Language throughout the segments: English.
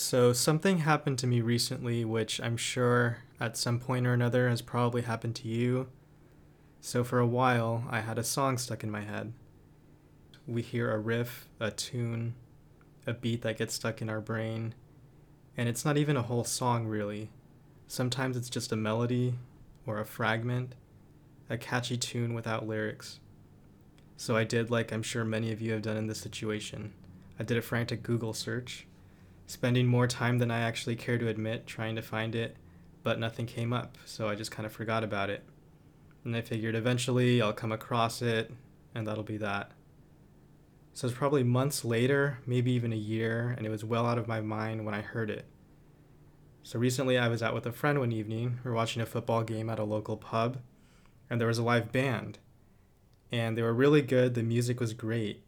So, something happened to me recently, which I'm sure at some point or another has probably happened to you. So, for a while, I had a song stuck in my head. We hear a riff, a tune, a beat that gets stuck in our brain, and it's not even a whole song, really. Sometimes it's just a melody or a fragment, a catchy tune without lyrics. So, I did like I'm sure many of you have done in this situation. I did a frantic Google search spending more time than I actually care to admit trying to find it, but nothing came up, so I just kind of forgot about it. And I figured eventually I'll come across it, and that'll be that. So it's probably months later, maybe even a year, and it was well out of my mind when I heard it. So recently I was out with a friend one evening. We were watching a football game at a local pub, and there was a live band. And they were really good, the music was great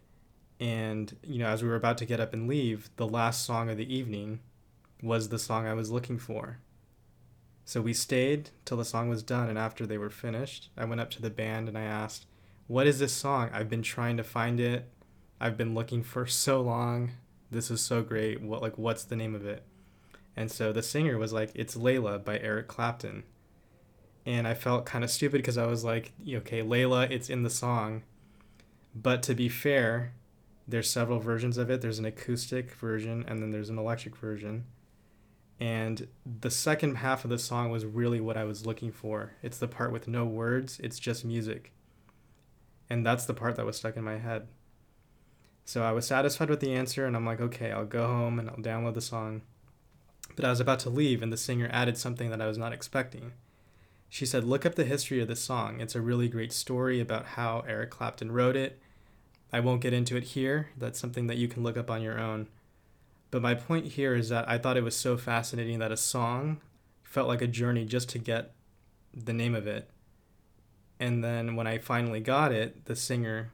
and, you know, as we were about to get up and leave, the last song of the evening was the song I was looking for. So we stayed till the song was done, and after they were finished, I went up to the band and I asked, What is this song? I've been trying to find it. I've been looking for so long. This is so great. What like what's the name of it? And so the singer was like, It's Layla by Eric Clapton. And I felt kind of stupid because I was like, okay, Layla, it's in the song. But to be fair, there's several versions of it. There's an acoustic version and then there's an electric version. And the second half of the song was really what I was looking for. It's the part with no words, it's just music. And that's the part that was stuck in my head. So I was satisfied with the answer and I'm like, okay, I'll go home and I'll download the song. But I was about to leave and the singer added something that I was not expecting. She said, Look up the history of this song. It's a really great story about how Eric Clapton wrote it I won't get into it here. That's something that you can look up on your own. But my point here is that I thought it was so fascinating that a song felt like a journey just to get the name of it. And then when I finally got it, the singer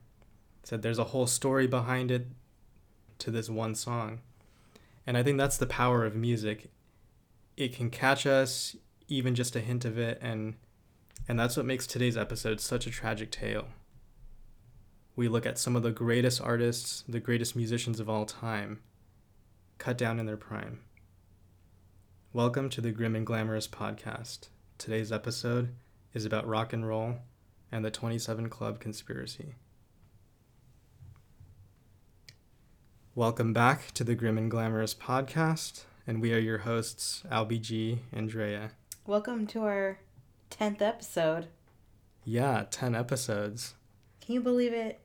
said there's a whole story behind it to this one song. And I think that's the power of music. It can catch us, even just a hint of it, and and that's what makes today's episode such a tragic tale we look at some of the greatest artists, the greatest musicians of all time, cut down in their prime. Welcome to the Grim and Glamorous podcast. Today's episode is about rock and roll and the 27 Club conspiracy. Welcome back to the Grim and Glamorous podcast, and we are your hosts, Albie G. and Drea. Welcome to our 10th episode. Yeah, 10 episodes. Can you believe it?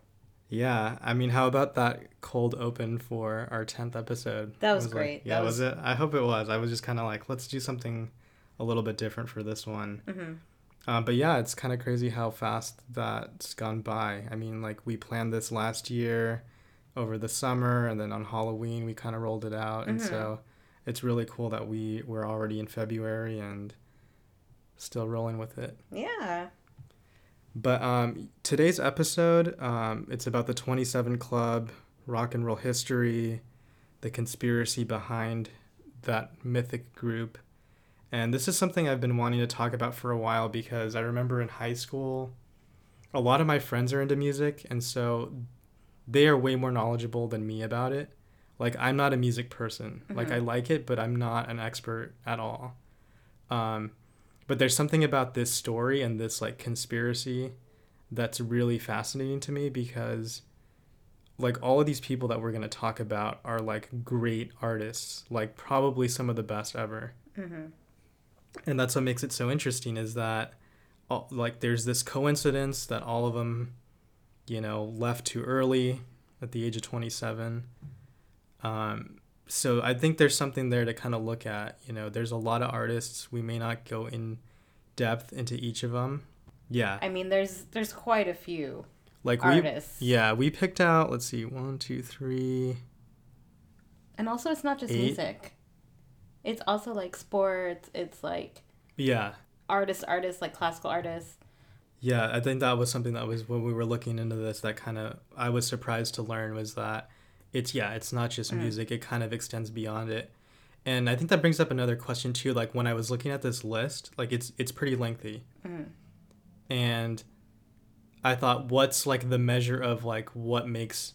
Yeah, I mean, how about that cold open for our tenth episode? That was, was great. Like, yeah, was... was... it? I hope it was. I was just kind of like, let's do something a little bit different for this one. Mm-hmm. Uh, but yeah, it's kind of crazy how fast that's gone by. I mean, like we planned this last year over the summer, and then on Halloween we kind of rolled it out, mm-hmm. and so mm-hmm. it's really cool that we were already in February and still rolling with it. Yeah. But um, today's episode, um, it's about the 27 Club, rock and roll history, the conspiracy behind that mythic group. And this is something I've been wanting to talk about for a while because I remember in high school, a lot of my friends are into music, and so they are way more knowledgeable than me about it. Like, I'm not a music person. Mm-hmm. Like, I like it, but I'm not an expert at all. Um, but there's something about this story and this like conspiracy that's really fascinating to me because like all of these people that we're going to talk about are like great artists like probably some of the best ever mm-hmm. and that's what makes it so interesting is that all, like there's this coincidence that all of them you know left too early at the age of 27 um, so I think there's something there to kind of look at. You know, there's a lot of artists. We may not go in depth into each of them. Yeah. I mean, there's there's quite a few. Like artists. we, yeah, we picked out. Let's see, one, two, three. And also, it's not just eight. music. It's also like sports. It's like. Yeah. Artists, artists, like classical artists. Yeah, I think that was something that was when we were looking into this that kind of I was surprised to learn was that it's yeah it's not just mm. music it kind of extends beyond it and i think that brings up another question too like when i was looking at this list like it's it's pretty lengthy mm. and i thought what's like the measure of like what makes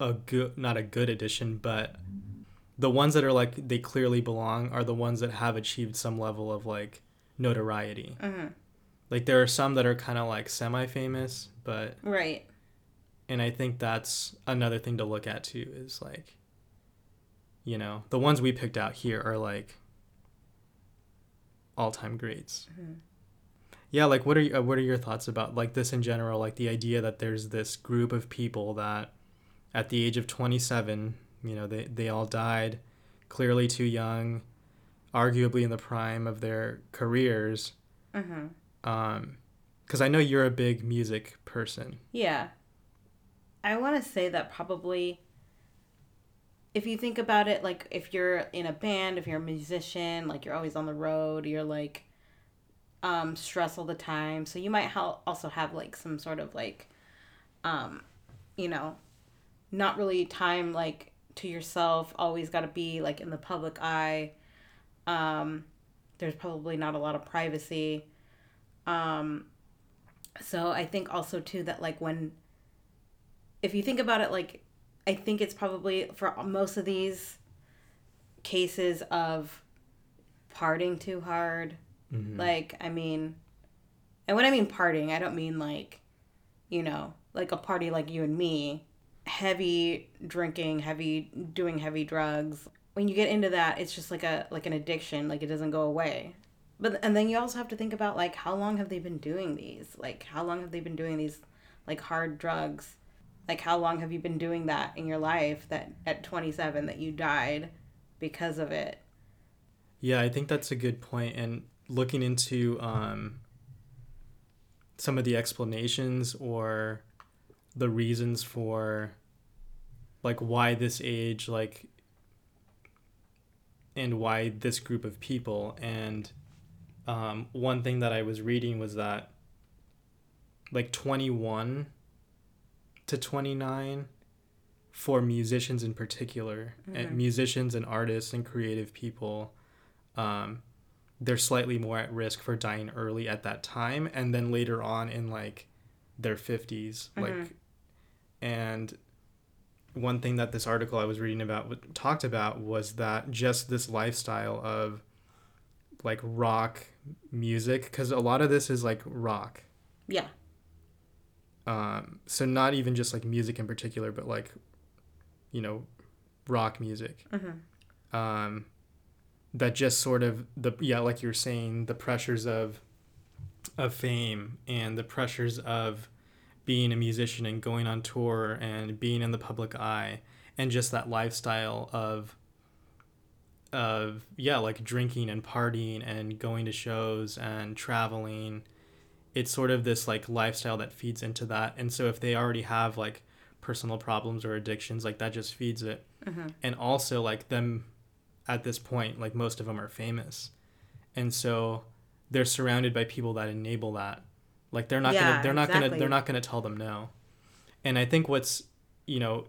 a good not a good addition but the ones that are like they clearly belong are the ones that have achieved some level of like notoriety. Mm-hmm. Like there are some that are kind of like semi-famous, but Right. and I think that's another thing to look at too is like you know, the ones we picked out here are like all-time greats. Mhm. Yeah, like what are you, uh, what are your thoughts about like this in general, like the idea that there's this group of people that at the age of 27, you know, they they all died clearly too young, arguably in the prime of their careers. Mm-hmm. Um I know you're a big music person. Yeah. I want to say that probably if you think about it like if you're in a band, if you're a musician, like you're always on the road, you're like um stress all the time. So you might ha- also have like some sort of like um you know, not really time like to yourself, always got to be like in the public eye. Um there's probably not a lot of privacy. Um so I think also too that like when if you think about it like I think it's probably for most of these cases of parting too hard. Mhm. Like, I mean, and when I mean parting, I don't mean like, you know, like a party like you and me, heavy drinking, heavy doing heavy drugs. When you get into that, it's just like a like an addiction, like it doesn't go away. But and then you also have to think about like how long have they been doing these? Like how long have they been doing these like hard drugs? Like how long have you been doing that in your life that at 27 that you died because of it? Yeah, I think that's a good point. And looking into um, some of the explanations or the reasons for like why this age, like, and why this group of people. And um, one thing that I was reading was that like 21 to 29 for musicians in particular, and Mhm. musicians and artists and creative people um, they're slightly more at risk for dying early at that time and then later on in like their 50s Mhm. like and one thing that this article i was reading about w- talked about was that just this lifestyle of like rock music because a lot of this is like rock Yeah. Um, so not even just like music in particular but like you know rock music Mm-hmm. um, that just sort of the yeah like you're saying the pressures of of fame and the pressures of being a musician and going on tour and being in the public eye and just that lifestyle of of yeah like drinking and partying and going to shows and traveling it's sort of this like lifestyle that feeds into that. And so if they already have like personal problems or addictions like that just feeds it. Mm-hmm. and also like them at this point like most of them are famous. And so they're surrounded by people that enable that. Like they're not Yeah, gonna they're not gonna they're not gonna tell them no. And i think what's you know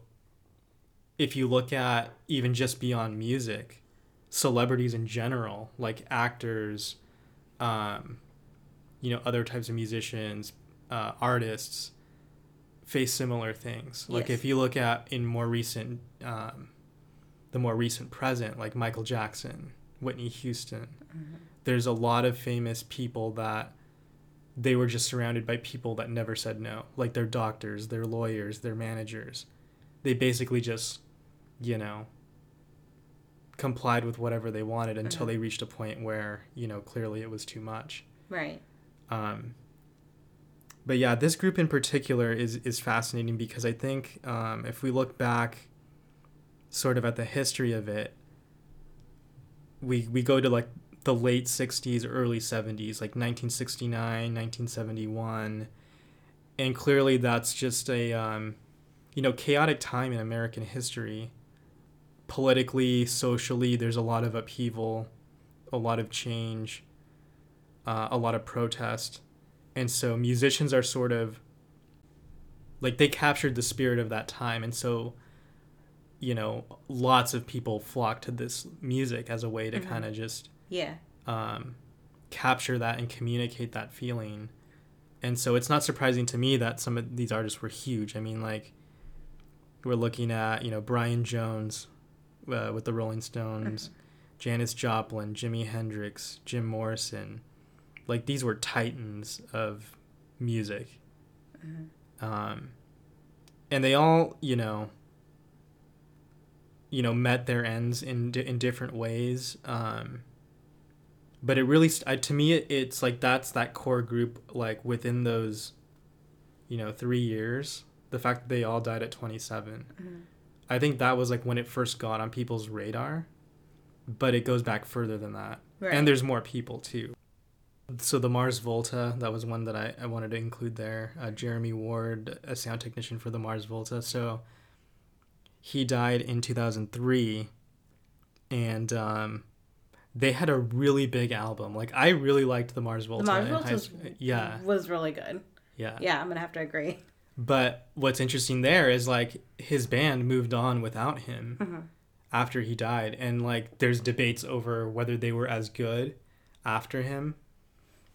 if you look at even just beyond music celebrities in general like actors um you know other types of musicians uh, artists face similar things like Yes. if you look at in more recent um, the more recent present like michael jackson whitney houston there's a lot of famous people that they were just surrounded by people that never said no like their doctors their lawyers their managers they basically just you know complied with whatever they wanted until Mhm. they reached a point where you know clearly it was too much Right. Um, but yeah, this group in particular is is fascinating because I think um, if we look back, sort of at the history of it, we we go to like the late '60s, early '70s, like 1969, 1971, and clearly that's just a um, you know chaotic time in American history. Politically, socially, there's a lot of upheaval, a lot of change uh, a lot of protest. And so musicians are sort of like they captured the spirit of that time. And so, you know, lots of people flock to this music as a way to Mhm. kind of just Yeah. um, capture that and communicate that feeling. And so it's not surprising to me that some of these artists were huge. I mean, like, we're looking at, you know, Brian Jones, uh, with the Rolling Stones, Janis Joplin, Jimi Hendrix, Jim Morrison. Like these were titans of music. Um, and they all, you know, you know, met their ends in in different ways. Um, but it really, st- I, to me, it, it's like that's that core group. Like within those, you know, three years, the fact that they all died at twenty I think that was like when it first got on people's radar. But it goes back further than that, Right. and there's more people too. So the Mars Volta, that was one that I, I wanted to include there. Uh, Jeremy Ward, a sound technician for the Mars Volta. So he died in 2003 and um, they had a really big album. Like I really liked the Mars Volta. the Mars Volta was, yeah, was really good. yeah, Yeah, I'm gonna have to agree. But what's interesting there is like his band moved on without him Mhm. after he died, and like there's debates over whether they were as good after him.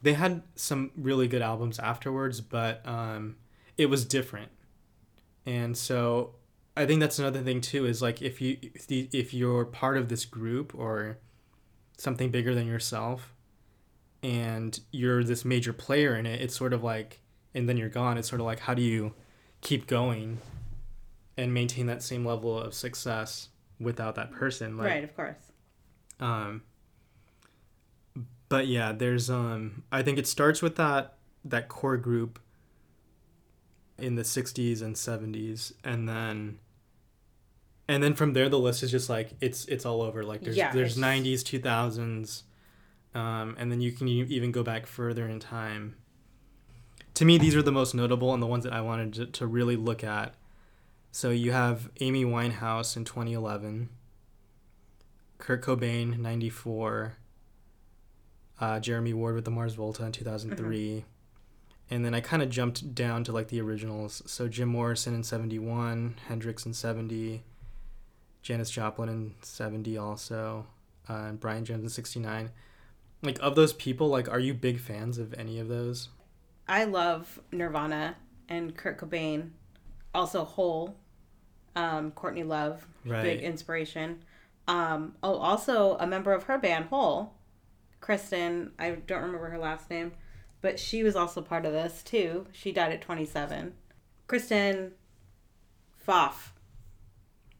They had some really good albums afterwards, but um, it was different, and so I think that's another thing too. Is like if you if, the, if you're part of this group or something bigger than yourself, and you're this major player in it, it's sort of like and then you're gone. It's sort of like how do you keep going and maintain that same level of success without that person? Like, right, of course. um, but yeah, there's um, I think it starts with that that core group in the '60s and '70s, and then and then from there the list is just like it's it's all over. Like there's Yeah, there's '90s, 2000s, um, and then you can even go back further in time. To me, these are the most notable and the ones that I wanted to, to really look at. So you have Amy Winehouse in 2011. Kurt Cobain, 94. Uh, Jeremy Ward with the Mars Volta in 2003. And then I kind of jumped down to like the originals. So Jim Morrison in 71, Hendrix in 70, Janis Joplin in 70 also, uh, and Brian Jones in 69. Like, of those people, like, are you big fans of any of those? I love Nirvana and Kurt Cobain. Also Hole, um, Courtney Love, Right. big inspiration. Um, oh, also a member of her band Hole, Kristen. I don't remember her last name, but she was also part of this too. She died at 27. Kristen Pfaff.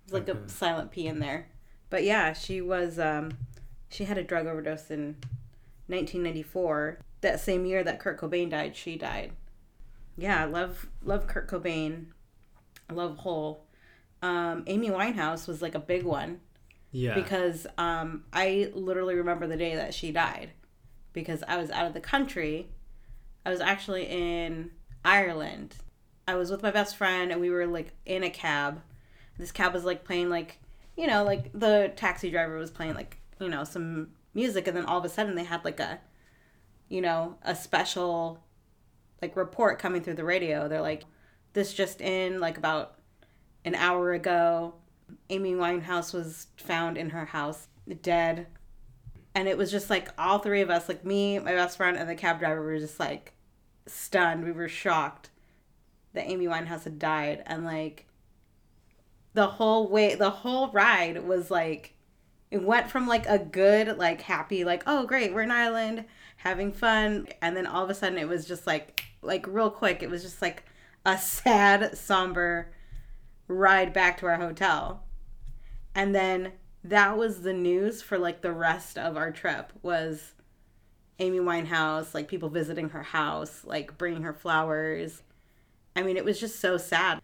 It's like Okay. a silent P in there, but yeah, she was. Um, she had a drug overdose in 1994. That same year that Kurt Cobain died, she died. Yeah, I love love Kurt Cobain. I love Hole. Um, Amy Winehouse was like a big one Yeah. because um, I literally remember the day that she died because I was out of the country. I was actually in Ireland. I was with my best friend and we were like in a cab. This cab was like playing like, you know, like the taxi driver was playing like, you know, some music and then all of a sudden they had like a you know, a special like report coming through the radio. They're like this just in like about an hour ago Amy Winehouse was found in her house dead. And it was just like all three of us, like me, my best friend, and the cab driver, were just like stunned. We were shocked that Amy Winehouse had died. And like the whole way, the whole ride was like, it went from like a good, like happy, like, oh great, we're in Ireland having fun. And then all of a sudden it was just like, like real quick, it was just like a sad, somber ride back to our hotel. And then that was the news for like the rest of our trip was Amy Winehouse, like people visiting her house, like bringing her flowers. I mean, it was just so sad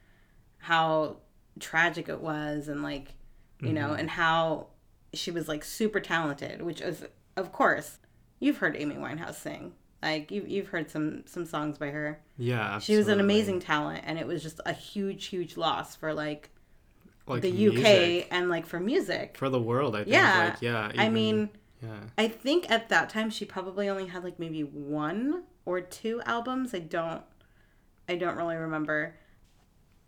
how tragic it was and like, you know, mm-hmm. and how she was like super talented, which is of course, you've heard Amy Winehouse sing. Like you you've heard some some songs by her yeah. she was an amazing talent and it was just a huge huge loss for like, Like the music. uk and like for music For the world, I think. Yeah. Like, yeah. i mean yeah. i think at that time she probably only had like maybe one or two albums i don't i don't really remember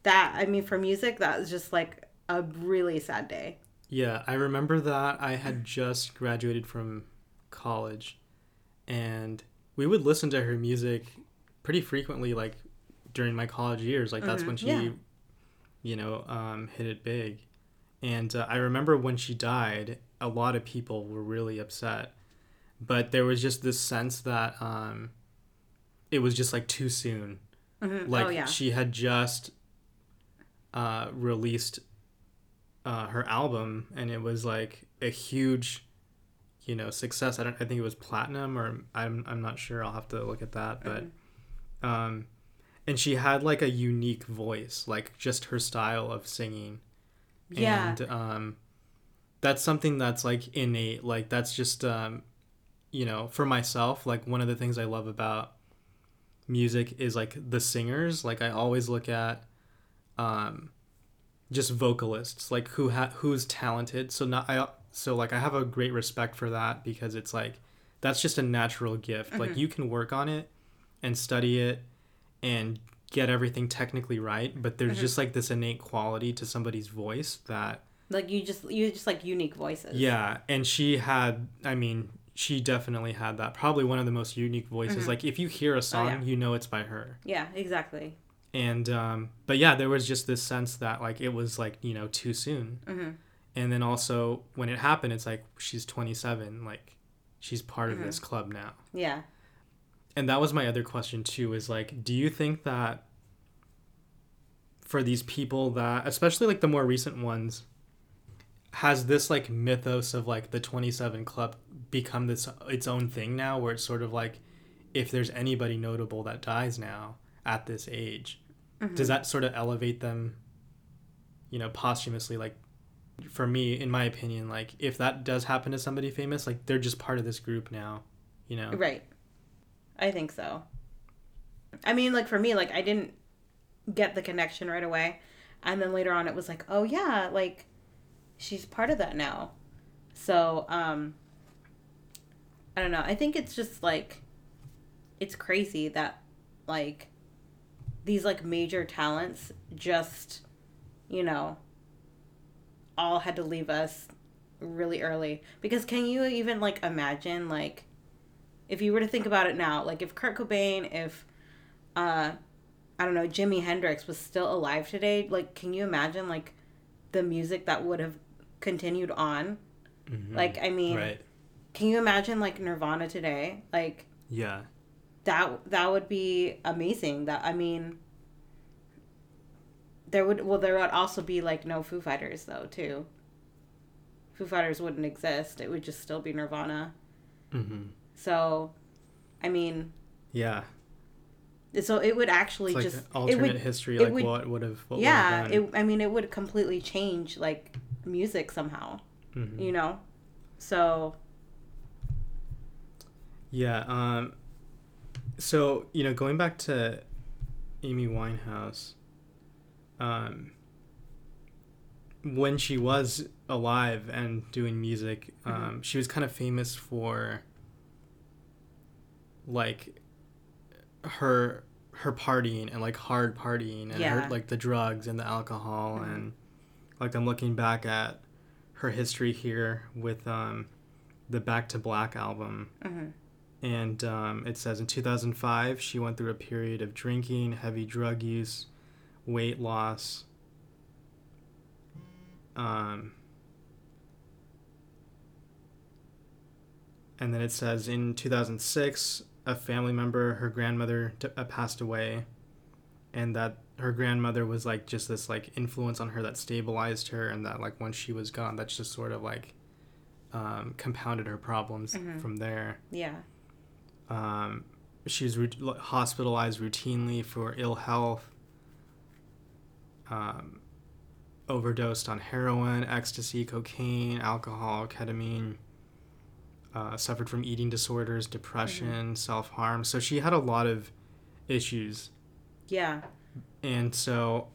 that i mean for music that was just like a really sad day Yeah, I remember that I had just graduated from college and we would listen to her music pretty frequently like during my college years. Like that's Mhm, when she yeah. You know, um hit it big. And uh, I remember when she died, a lot of people were really upset. But there was just this sense that um, it was just like too soon. Mhm. Like oh yeah. she had just uh, released uh, her album, and it was like a huge, you know, success. I don't. I think it was platinum, or I'm. I'm not sure. I'll have to look at that. But, um, and she had like a unique voice, like just her style of singing. Yeah. And um, that's something that's like innate. Like that's just um, you know, for myself, like one of the things I love about music is like the singers. Like I always look at um just vocalists, like who ha- who's talented. So not I so like I have a great respect for that because it's like that's just a natural gift. Like you can work on it and study it and get everything technically right, but there's just like this innate quality to somebody's voice that like you just you just like unique voices. yeah, and she had I mean, she definitely had that. Probably one of the most unique voices. Mm-hmm. Like if you hear a song, Oh, yeah. you know it's by her. Yeah. Exactly. And um but yeah, there was just this sense that like it was like, you know, too soon. Mm-hmm. And then also when it happened, it's like she's 27, like she's part Mm-hmm. of this club now. Yeah. And that was my other question too is like do you think that for these people that especially like the more recent ones has this like mythos of like the 27 club become this its own thing now where it's sort of like if there's anybody notable that dies now at this age mm-hmm. does that sort of elevate them you know posthumously? Like for me in my opinion like if that does happen to somebody famous like they're just part of this group now you know? Right. I think so. I mean, like for me, like I didn't get the connection right away, and then later on, it was like, oh yeah, like she's part of that now. So, um, I don't know. I think it's just like it's crazy that like these like major talents just you know all had to leave us really early because can you even like imagine like if you were to think about it now like if kurt cobain if uh i don't know jimi hendrix was still alive today like can you imagine like the music that would have continued on? Mhm. like i mean right. can you imagine like nirvana today? Like yeah. that that would be amazing that i mean there would well there would also be like no foo fighters though too. Foo fighters wouldn't exist it would just still be nirvana. Hmm so i mean yeah so it would actually like just alternate would history like would- what would have what yeah would have it, i mean it would completely change like music somehow Mhm. you know so Yeah. Um, so you know, going back to Amy Winehouse, um, when she was alive and doing music, um, she was kind of famous for like her her partying and like hard partying and Yeah. her like the drugs and the alcohol Mhm. and like I'm looking back at her history here with um the Back to Black album mhm. and um, it says in 2005 she went through a period of drinking heavy drug use weight loss um, and then it says in 2006 a family member her grandmother t- uh, passed away and that her grandmother was like just this like influence on her that stabilized her and that like once she was gone that's just sort of like um, compounded her problems Mhm. from there yeah um, she was rut- hospitalized routinely for ill health, um, overdosed on heroin, ecstasy, cocaine, alcohol, ketamine, uh, suffered from eating disorders, depression, self harm. So she had a lot of issues. yeah And so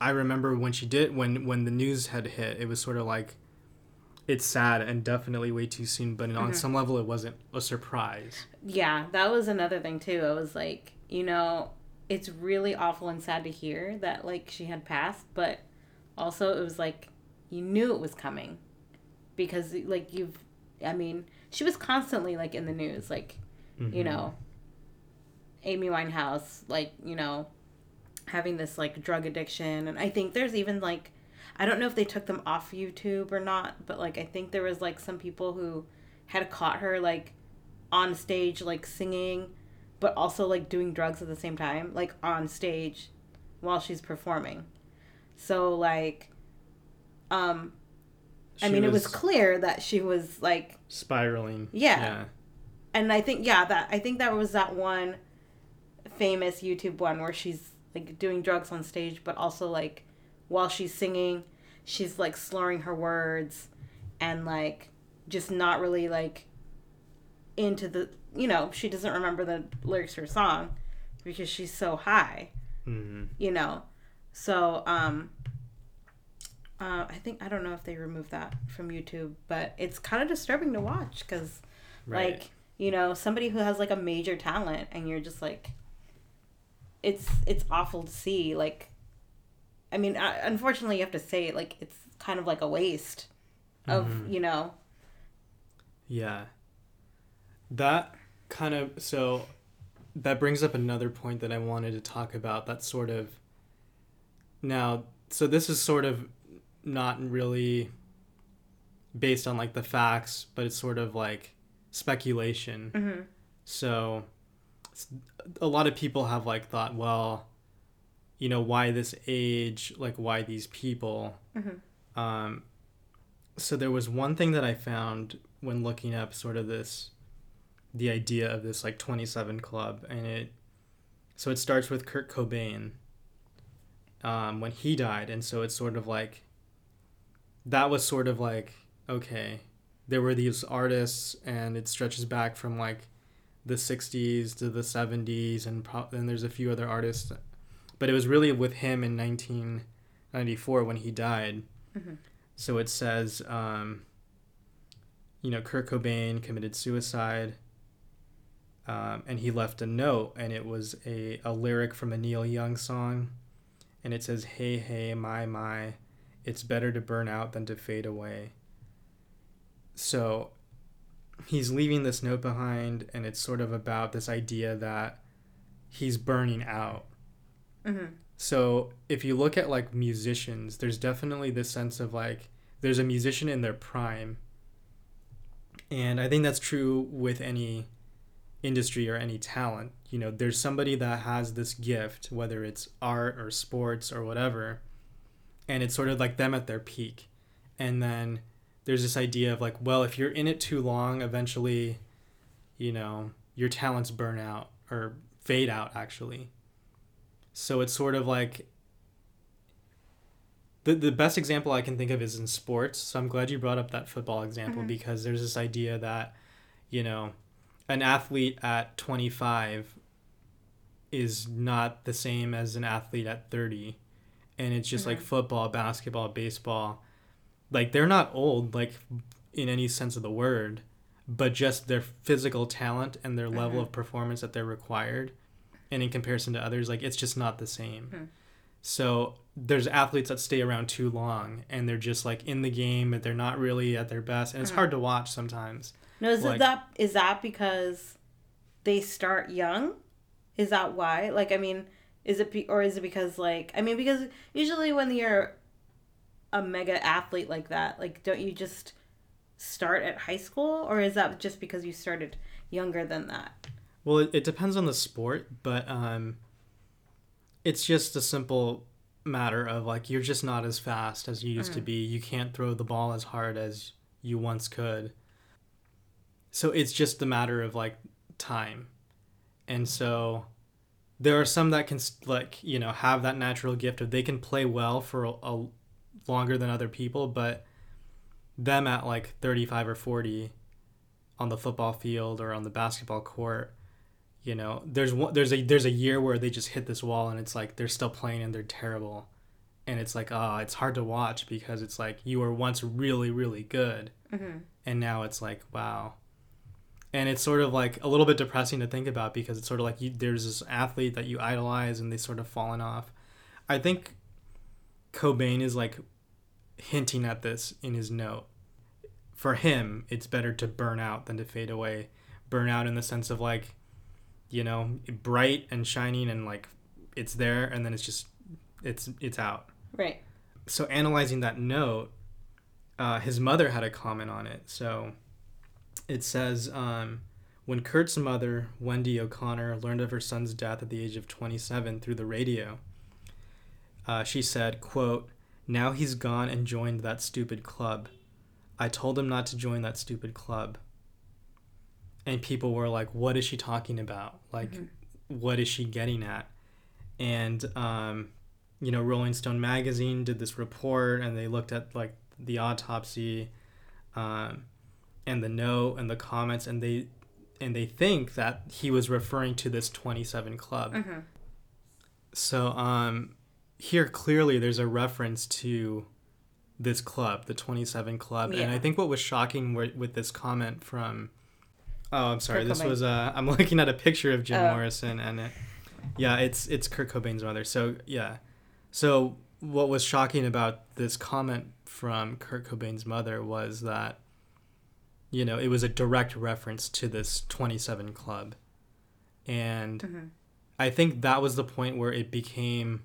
I remember when she did, when, when the news had hit, it was sort of like, it's sad and definitely way too soon, but on Mhm. some level, it wasn't a surprise. Yeah, that was another thing too. I was like, you know, it's really awful and sad to hear that like she had passed, but also it was like you knew it was coming because like you've I mean, she was constantly like in the news, like, you Mhm. know, Amy Winehouse, like, you know, having this like drug addiction and I think there's even like I don't know if they took them off YouTube or not, but like I think there was like some people who had caught her like on stage like singing but also like doing drugs at the same time, like on stage while she's performing. So like um I mean it was clear that she was like spiraling. Yeah. Yeah. and I think yeah, that I think that was that one famous YouTube one where she's like doing drugs on stage, but also like while she's singing, she's like slurring her words and like just not really like into the you know she doesn't remember the lyrics to her song because she's so high hmm you know so um uh, i think i don't know if they removed that from youtube but it's kind of disturbing to watch because Right. like you know somebody who has like a major talent and you're just like it's it's awful to see like i mean uh, unfortunately you have to say it like it's kind of like a waste of Mhm. you know Yeah. That kind of so that brings up another point that I wanted to talk about. That sort of now so this is sort of not really based on like the facts, but it's sort of like speculation. mm-hmm. So a lot of people have like thought, well, you know, why this age? Like why these people? Mhm. Um, so there was one thing that I found when looking up sort of this, the idea of this like 27 club, and it, so it starts with Kurt Cobain. Um, when he died, and so it's sort of like, that was sort of like okay, there were these artists, and it stretches back from like the 60s to the 70s and pro- and there's a few other artists but it was really with him in 1994 when he died Mhm. so it says um, you know kurt cobain committed suicide um, and he left a note and it was a, a lyric from a neil young song and it says hey hey my my it's better to burn out than to fade away. So he's leaving this note behind and it's sort of about this idea that he's burning out. Mm-hmm. so if you look at like musicians there's definitely this sense of like there's a musician in their prime. And i think that's true with any industry or any talent. You know there's somebody that has this gift whether it's art or sports or whatever and it's sort of like them at their peak and then there's this idea of like well if you're in it too long eventually you know your talents burn out or fade out actually so it's sort of like the the best example I can think of is in sports. So I'm glad you brought up that football example Mhm. because there's this idea that, you know, an athlete at 25 is not the same as an athlete at 30. And it's just like Mhm. football, basketball, baseball. Like they're not old like in any sense of the word, but just their physical talent and their level Mhm. of performance that they're required and in comparison to others like it's just not the same Hmm. so there's athletes that stay around too long and they're just like in the game but they're not really at their best and it's Mhm. hard to watch sometimes No, is Like- that is that because they start young? Is that why? Like, I mean, is it be, or is it because like I mean because usually when you're a mega athlete like that, like don't you just start at high school or is that just because you started younger than that? well it, it depends on the sport but um it's just a simple matter of like you're just not as fast as you used to Mhm. be you can't throw the ball as hard as you once could so it's just a matter of like time and so there are some that can like you know have that natural gift of they can play well for a, a longer than other people but them at like 35 or 40 on the football field or on the basketball court you know there's one there's a there's a year where they just hit this wall and it's like they're still playing and they're terrible and it's like ah it's hard to watch because it's like you were once really really good Mm-hmm. and now it's like wow and it's sort of like a little bit depressing to think about because it's sort of like you, there's this athlete that you idolize and they sort of fallen off i think cobain is like hinting at this in his note for him it's better to burn out than to fade away burn out in the sense of like you know bright and shining and like it's there and then it's just it's it's out Right. so analyzing that note, uh, his mother had a comment on it. So it says um, when Kurt's mother, Wendy O'Connor, learned of her son's death at the age of 27 through the radio, uh, she said, "quote Now he's gone and joined that stupid club. I told him not to join that stupid club." And people were like, "What is she talking about? Like, what is she getting at?" And um, you know, Rolling Stone magazine did this report, and they looked at like the autopsy, um, and the note and the comments, and they and they think that he was referring to this 27 club. Mm-hmm. So um, here clearly there's a reference to this club, the 27 club, and I think what was shocking with, with this comment from oh I'm sorry this Cobain. was uh, I'm looking at a picture of Jim Oh. Morrison and it, yeah it's it's Kurt Cobain's mother so yeah so what was shocking about this comment from Kurt Cobain's mother was that you know it was a direct reference to this 27 club and Mm-hmm. I think that was the point where it became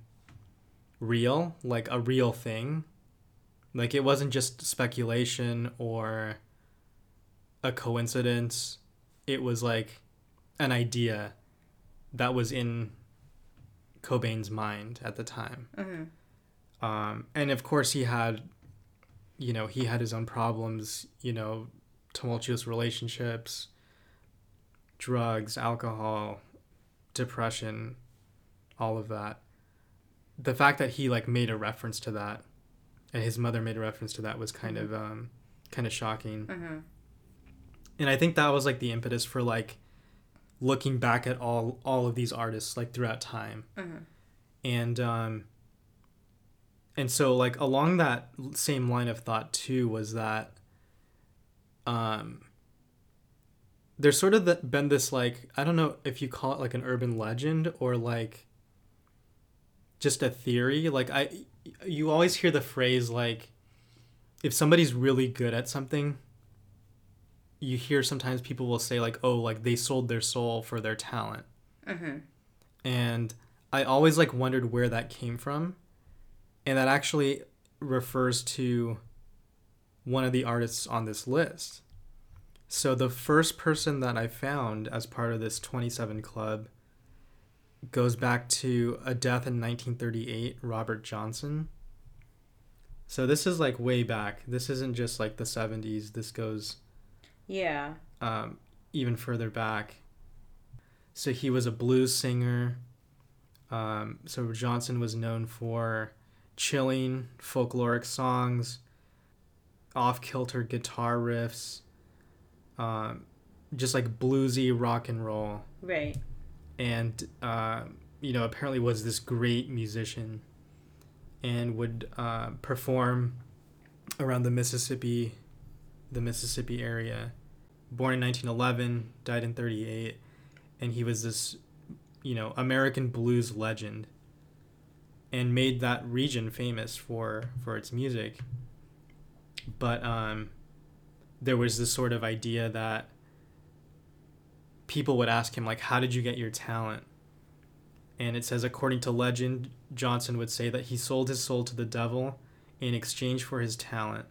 real, like a real thing. Like it wasn't just speculation or a coincidence. It was like an idea that was in Cobain's mind at the time. Mm-hmm. Um, and of course, he had, you know, he had his own problems, you know, tumultuous relationships, drugs, alcohol, depression, all of that. The fact that he like made a reference to that, and his mother made a reference to that was kind of um, kind of shocking. Mm-hmm. And I think that was like the impetus for like looking back at all all of these artists like throughout time Mm-hmm. and um and so like along that same line of thought too was that um there's sort of the, been this like i don't know if you call it like an urban legend or like just a theory. Like i you always hear the phrase like if somebody's really good at something you hear sometimes people will say like oh like they sold their soul for their talent. Mm-hmm. and I always like wondered where that came from, and that actually refers to one of the artists on this list. So the first person that I found as part of this 27 club goes back to a death in 1938, Robert Johnson. So this is like way back. This isn't just like the 70s. This goes Yeah. um, even further back. So he was a blues singer. Um, so Johnson was known for chilling folkloric songs, off kilter guitar riffs, um, just like bluesy rock and roll. Right. And, uh, you know, apparently was this great musician and would uh, perform around the Mississippi, the Mississippi area. Born in 1911, died in 38, and he was this, you know, American blues legend, and made that region famous for for its music. But um, there was this sort of idea that people would ask him like, "How did you get your talent?" And it says, according to legend, Johnson would say that he sold his soul to the devil in exchange for his talent,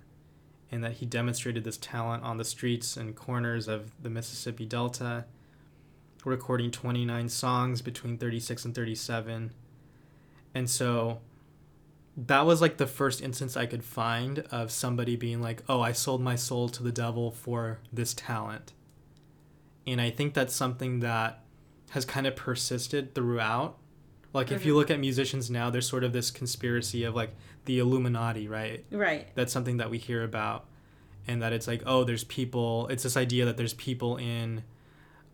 and that he demonstrated this talent on the streets and corners of the Mississippi Delta, recording 29 songs between 36 and 37. And so that was like the first instance I could find of somebody being like, oh, I sold my soul to the devil for this talent. And I think that's something that has kind of persisted throughout. Like, if you Mhm. look at musicians now, there's sort of this conspiracy of like the Illuminati, right? Right. That's something that we hear about. And that it's like, oh, there's people, it's this idea that there's people in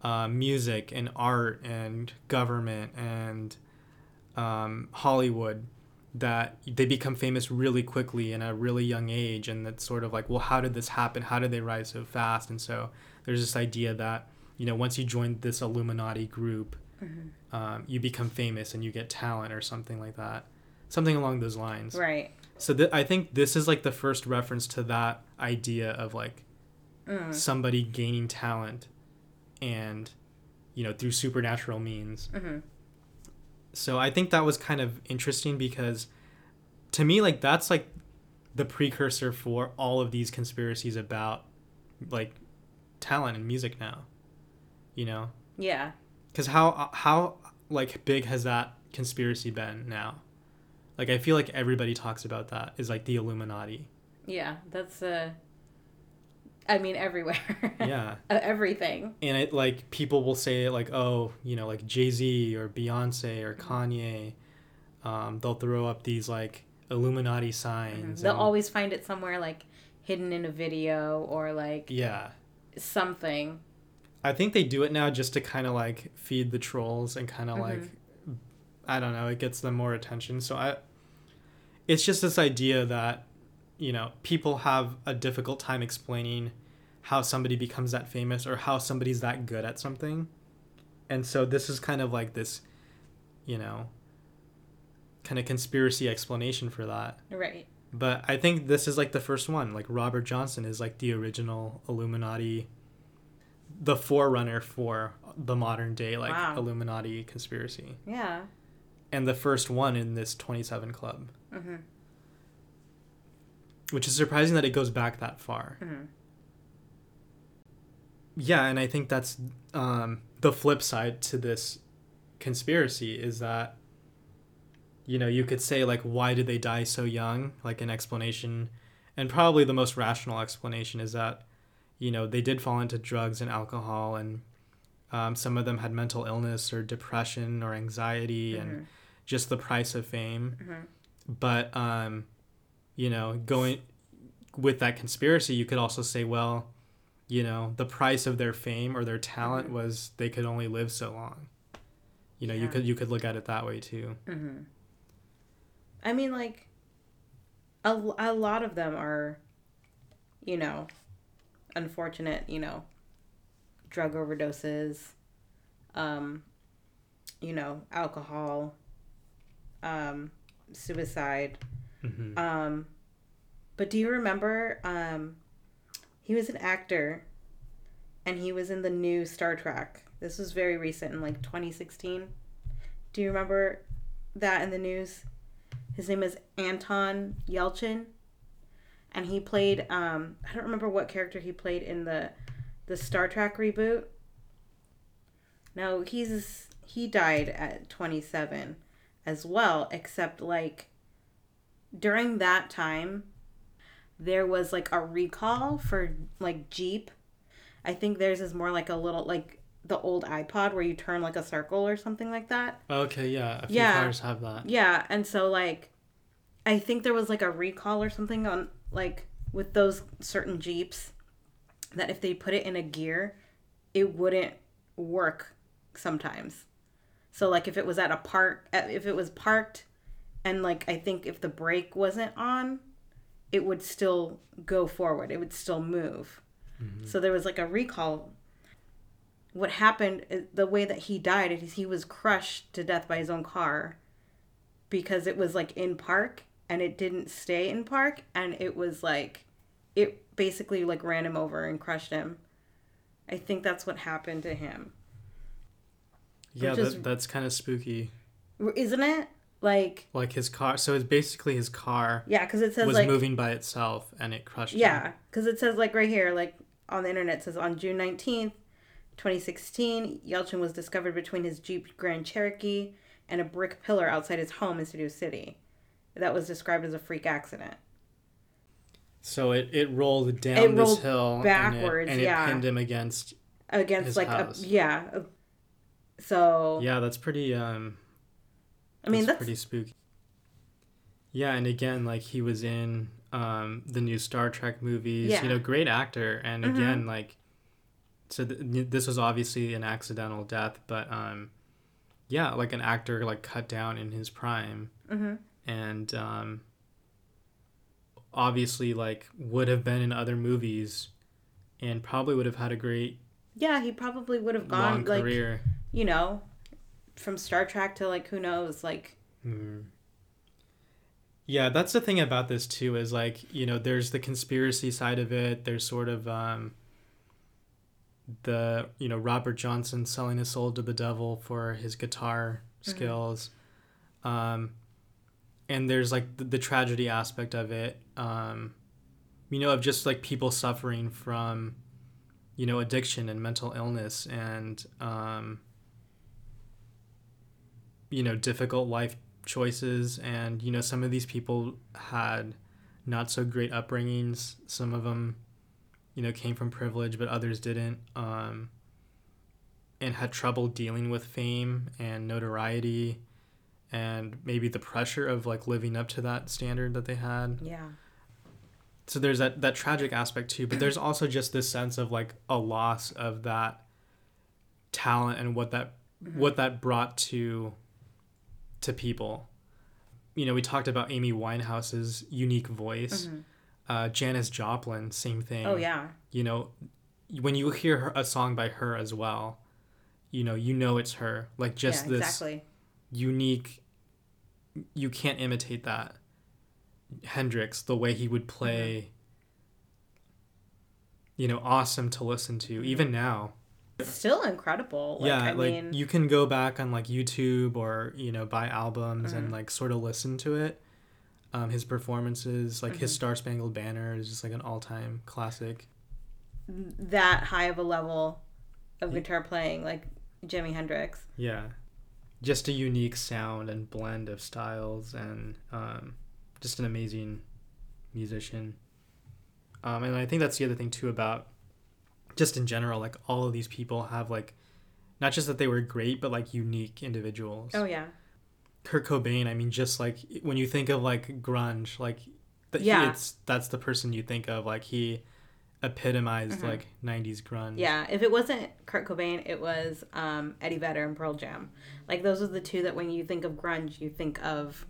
uh, music and art and government and um, Hollywood that they become famous really quickly in a really young age. And that's sort of like, well, how did this happen? How did they rise so fast? And so there's this idea that, you know, once you join this Illuminati group, Mm-hmm. um, you become famous and you get talent or something like that. Something along those lines. Right. So th- I think this is like the first reference to that idea of like Mm. somebody gaining talent and, you know, through supernatural means. Mm-hmm. So I think that was kind of interesting because to me like that's like the precursor for all of these conspiracies about like talent and music now you know Yeah. because how how like big has that conspiracy been now like i feel like everybody talks about that is like the illuminati Yeah. That's uh I mean everywhere. yeah Uh, Everything. and it like people will say like oh you know like jay-z or beyonce or Mm-hmm. kanye um, they'll throw up these like illuminati signs They'll and- always find it somewhere like hidden in a video or like yeah something. I think they do it now just to kind of like feed the trolls and kind of Mhm. like I don't know, it gets them more attention. So I it's just this idea that you know, people have a difficult time explaining how somebody becomes that famous or how somebody's that good at something. And so this is kind of like this, you know, kind of conspiracy explanation for that. Right. But I think this is like the first one. Like Robert Johnson is like the original Illuminati, the forerunner for the modern day like Wow. Illuminati conspiracy, Yeah. and the first one in this Twenty Seven Club, Mm-hmm. Which is surprising that it goes back that far. Mm-hmm. Yeah, and I think that's um, the flip side to this conspiracy is that you know you could say like why did they die so young like an explanation and probably the most rational explanation is that you know they did fall into drugs and alcohol and um, some of them had mental illness or depression or anxiety and just the price of fame Mhm. but um, you know going with that conspiracy you could also say well you know the price of their fame or their talent Mhm. was they could only live so long you know you could you could look at it that way too Mm-hmm. I mean, like, a, a lot of them are, you know, unfortunate, you know, drug overdoses, um, you know, alcohol, um, suicide. Hmm Um, but do you remember? Um, he was an actor, and he was in the new Star Trek. This was very recent, in like 2016. Do you remember that in the news? His name is Anton Yelchin, and he played. Um, I don't remember what character he played in the the Star Trek reboot. No, he's he died at 27 as well, except like during that time there was like a recall for like Jeep. I think theirs is more like a little like the old iPod where you turn like a circle or something like that. okay yeah a few Yeah. cars have that Yeah, and so like I think there was like a recall or something on like with those certain Jeeps that if they put it in a gear, it wouldn't work sometimes. So like if it was at a park if it was parked and like I think if the brake wasn't on, it would still go forward. It would still move. Mm-hmm. So there was like a recall. What happened uh, the way that he died is he was crushed to death by his own car because it was like in park and it didn't stay in park and it was like it basically like ran him over and crushed him. I think that's what happened to him. Yeah Which is- that, that's kind of spooky isn't it like like his car so it's basically his car yeah because it says was like moving by itself and it crushed yeah because it says like right here like on the internet it says on june 19th 2016 yelchin was discovered between his jeep grand cherokee and a brick pillar outside his home in studio city that was described as a freak accident so it, it rolled down It this rolled hill backwards, and it, and yeah. it pinned him against against like house. a yeah so yeah that's pretty um i mean that's pretty spooky. Yeah, and again, like he was in um, the new Star Trek movies. Yeah. You know, great actor, and Mhm. again, like, so th- this was obviously an accidental death, but um, yeah, like an actor like cut down in his prime, hmm and um, obviously like would have been in other movies, and probably would have had a great yeah he probably would have gone like career. you know from star trek to like who knows like Mhm. Yeah, that's the thing about this too is like, you know, there's the conspiracy side of it. There's sort of um the, you know, Robert Johnson selling his soul to the devil for his guitar Mhm. skills. Um and there's like the, the tragedy aspect of it um you know of just like people suffering from you know addiction and mental illness and um you know difficult life choices. And you know some of these people had not so great upbringings. Some of them you know came from privilege but others didn't. Um and had trouble dealing with fame and notoriety and maybe the pressure of like living up to that standard that they had. Yeah. so there's that that tragic aspect too but there's also just this sense of like a loss of that talent and what that what that brought to to people. You know we talked about amy winehouse's unique voice. Mhm. uh, janis joplin same thing. Oh yeah. you know when you hear her, a song by her as well you know you know it's her. Like just yeah, this exactly. unique you can't imitate that. Hendrix the way he would play you know awesome to listen to even now still incredible. Like, yeah I like mean, you can go back on like youtube or you know buy albums and Mhm. like sort of listen to it um, his performances like his Mhm. star spangled banner is just like an all-time classic that high of a level of Yeah. guitar playing, like Jimi Hendrix. Yeah. Just a unique sound and blend of styles and um, just an amazing musician. Um, and I think that's the other thing too about just in general, like all of these people have like not just that they were great, but like unique individuals. Oh yeah. Kurt Cobain, I mean, just like when you think of like grunge, like Yeah. it's that's the person you think of. Like he epitomized Mhm. like '90s grunge. Yeah, if it wasn't Kurt Cobain, it was um, Eddie Vedder and Pearl Jam. Like those are the two that when you think of grunge, you think of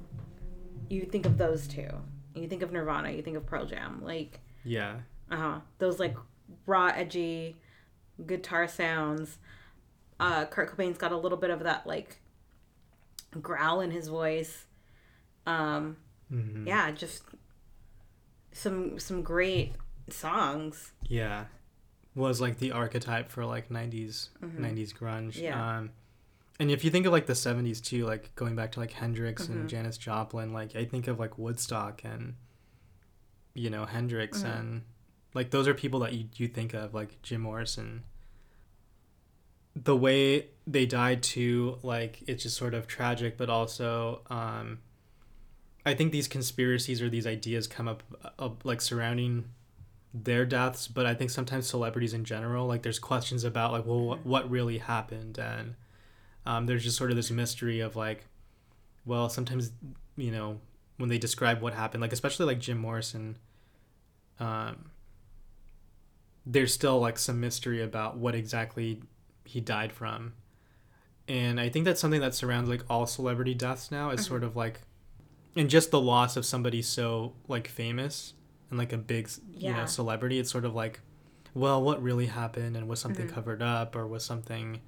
you think of those two. You think of Nirvana, you think of Pearl Jam. Like Yeah. uh huh, those like raw, edgy guitar sounds. Uh, Kurt Cobain's got a little bit of that like growl in his voice. Um, Mhm. yeah, just some some great songs. Yeah. Was like the archetype for like 90s Mhm. 90s grunge. Yeah. Um and if you think of like the 70s too, like going back to like Hendrix Mhm. and Janis Joplin, like I think of like Woodstock and you know, Hendrix Mhm. and like those are people that you you think of like Jim Morrison. The way they died too, like it's just sort of tragic but also um I think these conspiracies or these ideas come up uh, like surrounding their deaths, but I think sometimes celebrities in general, like there's questions about like, well, what, what really happened, and um, there's just sort of this mystery of like, well, sometimes you know when they describe what happened, like especially like Jim Morrison, um, there's still like some mystery about what exactly he died from, and I think that's something that surrounds like all celebrity deaths now is Mhm. sort of like, and just the loss of somebody so like famous and like a big you know celebrity it's sort of like well what really happened and was something Mhm. covered up or was something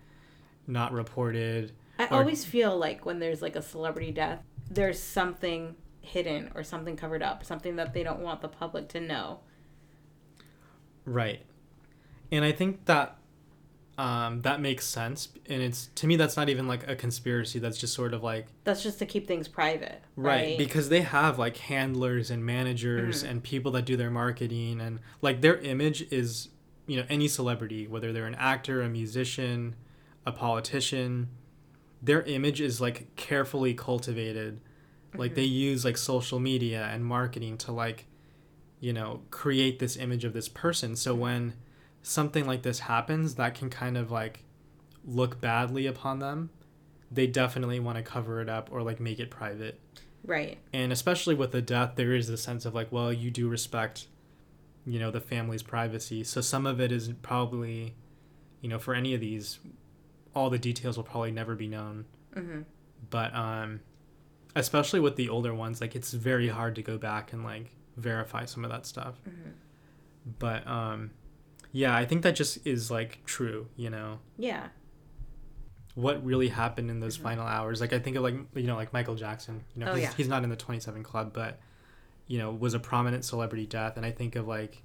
not reported I Or- always feel like when there's like a celebrity death, there's something hidden or something covered up, something that they don't want the public to know. right and i think that um, that makes sense and it's to me that's not even like a conspiracy that's just sort of like That's just to keep things private. right, Right. because they have like handlers and managers Mhm. and people that do their marketing and like their image is you know any celebrity whether they're an actor a musician a politician their image is like carefully cultivated like Mhm. they use like social media and marketing to like you know create this image of this person so when something like this happens that can kind of like look badly upon them they definitely want to cover it up or like make it private. Right. and especially with the death there is a sense of like well you do respect you know the family's privacy. So some of it is probably you know for any of these all the details will probably never be known. Hmm but um especially with the older ones like it's very hard to go back and like verify some of that stuff. Hmm but um yeah i think that just is like true you know Yeah. what really happened in those Mhm. final hours like i think of like you know like michael jackson you know Oh, he's, yeah. he's not in the 27 club but you know was a prominent celebrity death and i think of like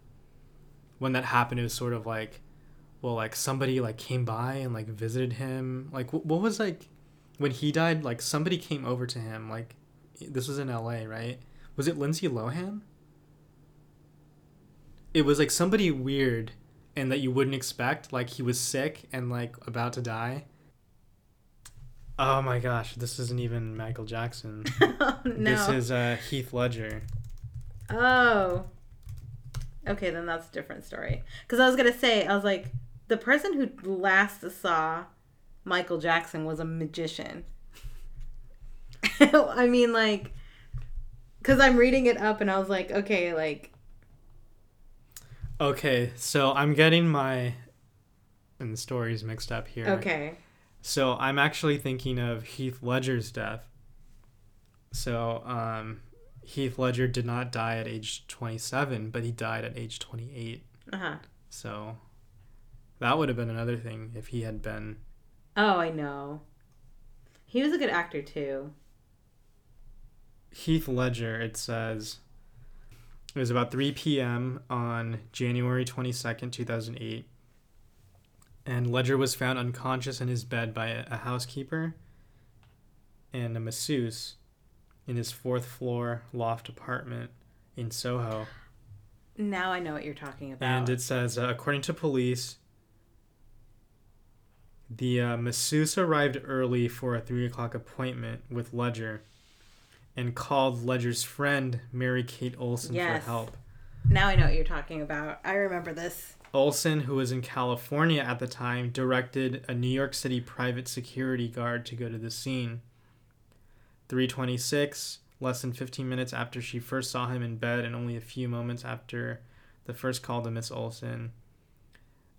when that happened it was sort of like well like somebody like came by and like visited him like wh- what was like when he died like somebody came over to him like this was in LA, right? Was it Lindsay Lohan? It was like somebody weird and that you wouldn't expect. Like he was sick and like about to die. Oh my gosh, this isn't even Michael Jackson. oh, no. This is uh, Heath Ledger. Oh. Okay, then that's a different story. Because I was gonna say, I was like, the person who last saw Michael Jackson was a magician. I mean, like, because I'm reading it up and I was like, okay, like, Okay, so I'm getting my and the stories mixed up here. okay. So I'm actually thinking of Heath Ledger's death. So um, Heath Ledger did not die at age 27, but he died at age 28. Uh huh. So that would have been another thing if he had been. Oh, I know. He was a good actor too. Heath Ledger, it says, it was about 3 p.m. on January 22nd, 2008. And Ledger was found unconscious in his bed by a, housekeeper and a masseuse in his fourth floor loft apartment in Soho. Now I know what you're talking about. And it says, uh, according to police, the uh, masseuse arrived early for a 3 o'clock appointment with Ledger and called Ledger's friend, Mary Kate Olsen, Yes. for help. now I know what you're talking about. I remember this. Olsen, who was in California at the time, directed a New York City private security guard to go to the scene. 326, less than 15 minutes after she first saw him in bed, and only a few moments after the first call to Miss Olsen,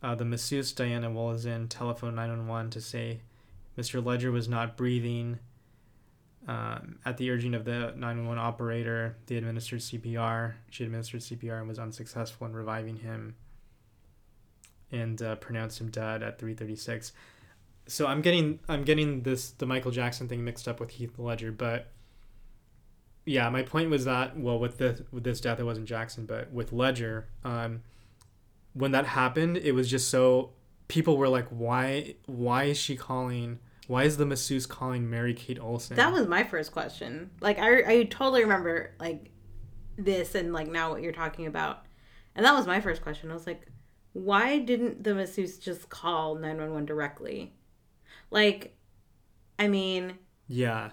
uh, the masseuse Diana Wolozin telephoned 911 to say Mr. Ledger was not breathing. Um, at the urging of the 911 operator, they administered CPR. She administered CPR and was unsuccessful in reviving him and uh, pronounced him dead at 3:36. So I'm getting I'm getting this the Michael Jackson thing mixed up with Heath Ledger, but yeah, my point was that well with this with this death it wasn't Jackson, but with Ledger, um, when that happened, it was just so people were like, why why is she calling? Why is the masseuse calling Mary Kate Olsen? That was my first question. Like I, I totally remember like this and like now what you're talking about, and that was my first question. I was like, why didn't the masseuse just call nine one one directly? Like, I mean, yeah,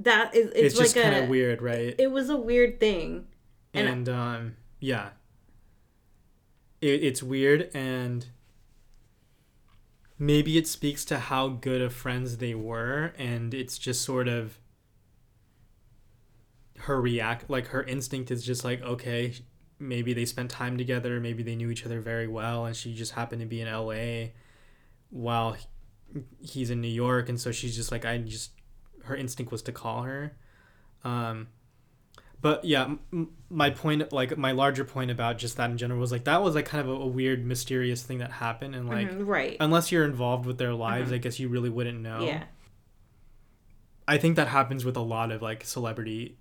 that is it's, it's, just kind of weird, right? it was a weird thing. and- and um yeah it, it's weird and maybe it speaks to how good of friends they were and it's just sort of her react like her instinct is just like okay maybe they spent time together maybe they knew each other very well and she just happened to be in LA while he's in New York and so she's just like I just her instinct was to call her. Um but yeah m- my point like my larger point about just that in general was like that was like kind of a, a weird mysterious thing that happened and like Mhm, right. unless you're involved with their lives Mhm. i guess you really wouldn't know Yeah. i think that happens with a lot of like celebrity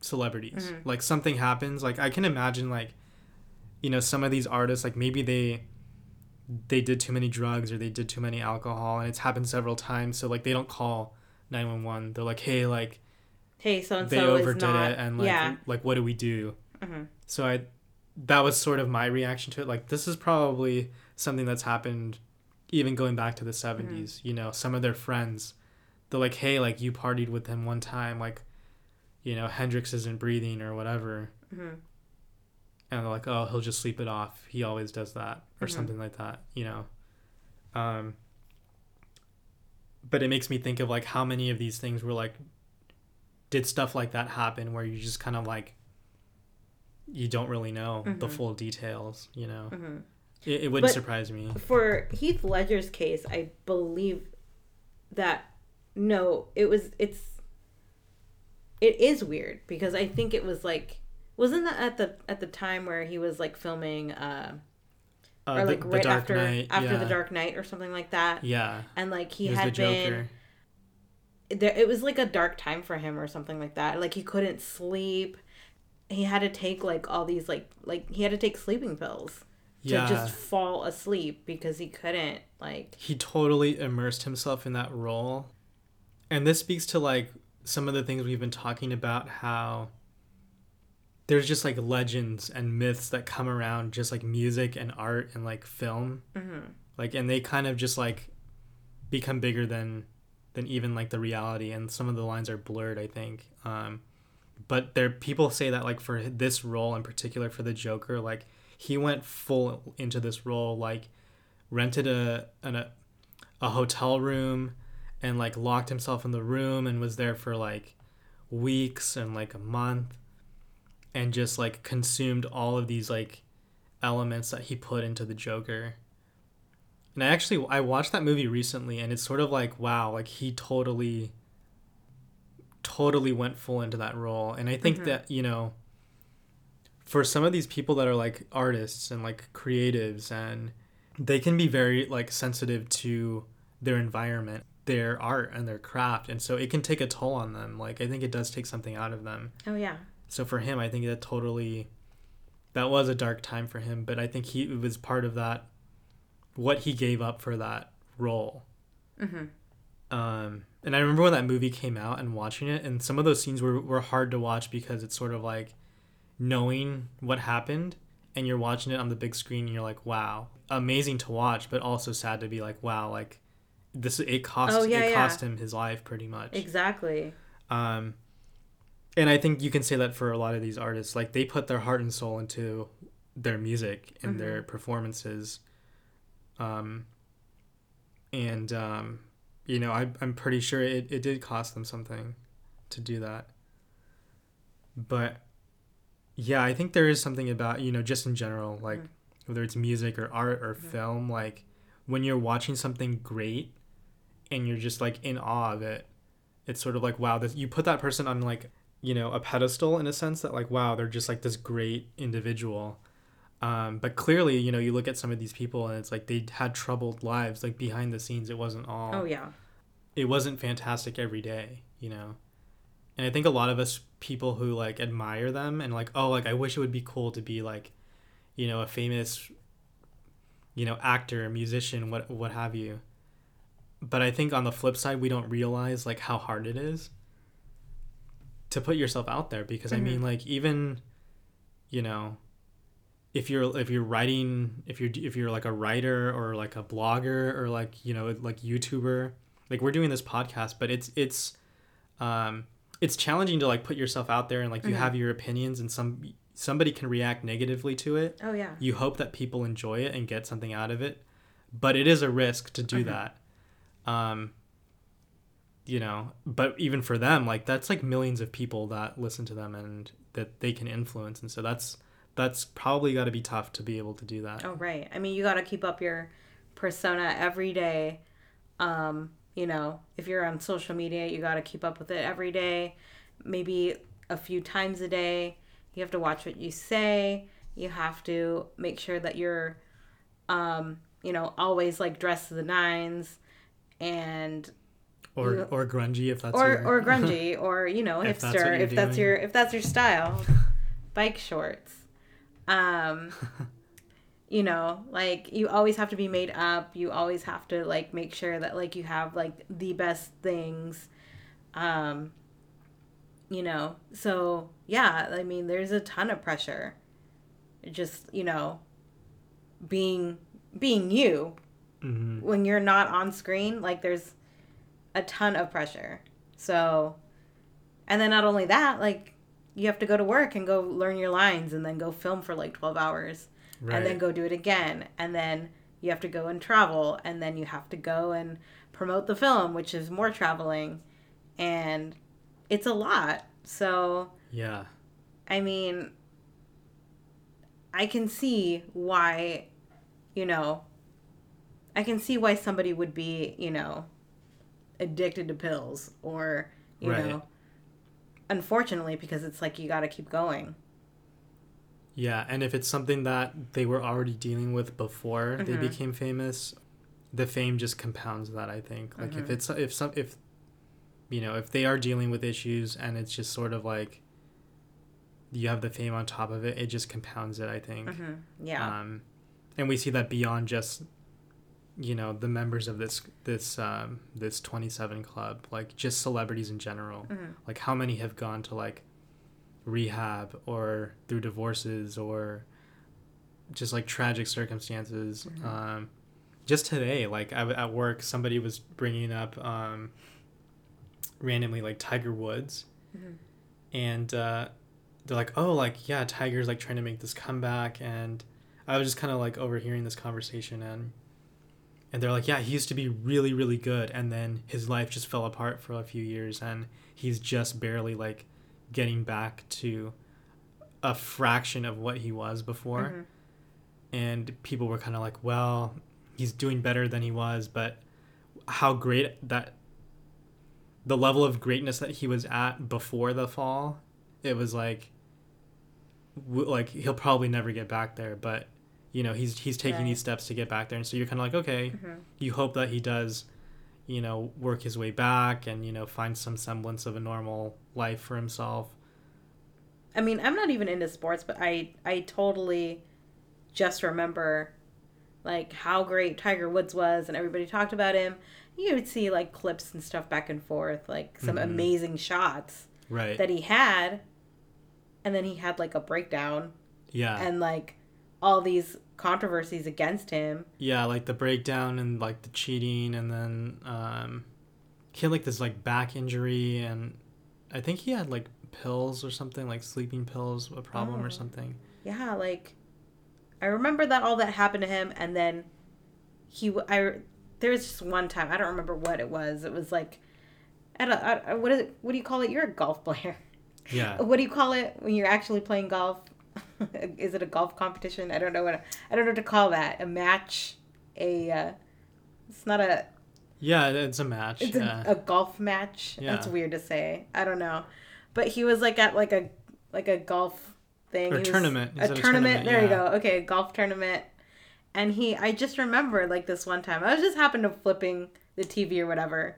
celebrities Mhm. like something happens like i can imagine like you know some of these artists like maybe they they did too many drugs or they did too many alcohol and it's happened several times so like they don't call 911 they're like hey like Hey, so and they so is overdid not. it and like yeah. like what do we do Mhm. so i that was sort of my reaction to it like this is probably something that's happened even going back to the 70s you know some of their friends they're like hey like you partied with him one time like you know hendrix isn't breathing or whatever Mhm. and they're like oh he'll just sleep it off he always does that or Mhm. something like that you know um but it makes me think of like how many of these things were like did stuff like that happen where you just kind of like you don't really know the Mhm. full details you know Mhm. it, it wouldn't But- surprise me For Heath Ledger's case, I believe that no, it was it's it is weird because I think it was like wasn't that at the at the time where he was like filming uh uh, or like the right Dark after Knight, after yeah. the Dark Knight or something like that yeah and like he, he had been there it was like a dark time for him or something like that like he couldn't sleep he had to take like all these like like he had to take sleeping pills yeah. to just fall asleep because he couldn't like he totally immersed himself in that role and this speaks to like some of the things we've been talking about how there's just like legends and myths that come around just like music and art and like film Mm-hmm. like and they kind of just like become bigger than than even like the reality and some of the lines are blurred i think. Um but there people say that like for this role in particular for the joker like he went full into this role like rented a an, a, a hotel room and like locked himself in the room and was there for like weeks and like a month and just like consumed all of these like elements that he put into the joker and I actually I watched that movie recently and it's sort of like wow, like he totally totally went full into that role. And I think Mhm. that, you know, for some of these people that are like artists and like creatives and they can be very like sensitive to their environment, their art and their craft. And so it can take a toll on them. Like I think it does take something out of them. Oh yeah. So for him, I think that totally that was a dark time for him, but I think he it was part of that what he gave up for that role. Mm-hmm. Um, and I remember when that movie came out and watching it, and some of those scenes were, were hard to watch because it's sort of like knowing what happened and you're watching it on the big screen and you're like, wow, amazing to watch, but also sad to be like, wow, like this it cost Oh, yeah, it yeah. cost him his life pretty much. Exactly. Um, and I think you can say that for a lot of these artists. Like they put their heart and soul into their music and their performances. Um, and um, you know, I, I'm pretty sure it, it did cost them something to do that. But yeah, I think there is something about you know just in general, like whether it's music or art or film, like when you're watching something great and you're just like in awe of it it's sort of like wow this, you put that person on like you know a pedestal in a sense that like wow they're just like this great individual um, but clearly you know you look at some of these people and it's like they had troubled lives like behind the scenes it wasn't all Oh yeah. it wasn't fantastic every day you know? And i think a lot of us people who like admire them and like oh like i wish it would be cool to be like you know a famous you know actor musician what what have you. But i think on the flip side we don't realize like how hard it is to put yourself out there because i mean like even you know if you're if you're writing if you're if you're like a writer or like a blogger or like you know like youtuber like we're doing this podcast but it's it's um it's challenging to like put yourself out there and like you Mhm. have your opinions and some somebody can react negatively to it Oh yeah. you hope that people enjoy it and get something out of it but it is a risk to do that um you know but even for them like that's like millions of people that listen to them and that they can influence and so that's that's probably got to be tough to be able to do that Oh right. I mean, you got to keep up your persona every day. Um, you know, if you're on social media, you got to keep up with it every day, maybe a few times a day. You have to watch what you say. You have to make sure that you're um, you know, always like dressed to the nines and or you- or grungy if that's or your, or grungy or you know If that's hipster if that's your if that's your style bike shorts um you know like you always have to be made up you always have to like make sure that like you have like the best things um you know so yeah i mean there's a ton of pressure just you know being being you Mhm. when you're not on screen, like there's a ton of pressure. So, and then not only that, like you have to go to work and go learn your lines and then go film for like 12 hours right and then go do it again. And then you have to go and travel and then you have to go and promote the film, which is more traveling. And it's a lot. So, yeah I mean, I can see why, you know, I can see why somebody would be, you know, addicted to pills or, you Right. know, unfortunately, because it's like you got to keep going. Yeah, and if it's something that they were already dealing with before they Mhm. became famous, the fame just compounds that. I think. Like if Mhm. it's if some if you know if they are dealing with issues and it's just sort of like you have the fame on top of it, it just compounds it. I think. hmm Yeah. Um, and we see that beyond just you know the members of this this um this 27 club like just celebrities in general Mhm. like how many have gone to like rehab or through divorces or just like tragic circumstances Mhm. um just today like I, at work somebody was bringing up um randomly like tiger woods Mhm. and uh they're like oh like yeah tiger's like trying to make this comeback and i was just kind of like overhearing this conversation and and they're like yeah he used to be really really good and then his life just fell apart for a few years and he's just barely like getting back to a fraction of what he was before Mhm. and people were kind of like well he's doing better than he was but how great that the level of greatness that he was at before the fall it was like like he'll probably never get back there but you know he's he's taking Right. these steps to get back there and so you're kind of like okay Mhm. you hope that he does you know work his way back and you know find some semblance of a normal life for himself I mean, I'm not even into sports, but I I totally just remember like how great Tiger Woods was and everybody talked about him. You would see like clips and stuff back and forth, like some Mhm. amazing shots right that he had. And then he had like a breakdown yeah and like all these controversies against him. Yeah, like the breakdown and like the cheating, and then um, he had like this like back injury, and I think he had like pills or something, like sleeping pills, a problem Oh. or something. Yeah, like I remember that all that happened to him, and then he. I there was just one time I don't remember what it was. It was like at a, at a what is it? What do you call it? You're a golf player. Yeah, What do you call it when you're actually playing golf? is it a golf competition? I don't know what I don't know what to call that. A match, a. Uh, it's not a. yeah, it's a match. It's yeah, a, a golf match. That's weird to say. I don't know, but he was like at like a like a golf thing. Or tournament. A a tournament. tournament, There you go. Okay, golf tournament. And he, I just remember like this one time. I was just happened to flipping the TV or whatever,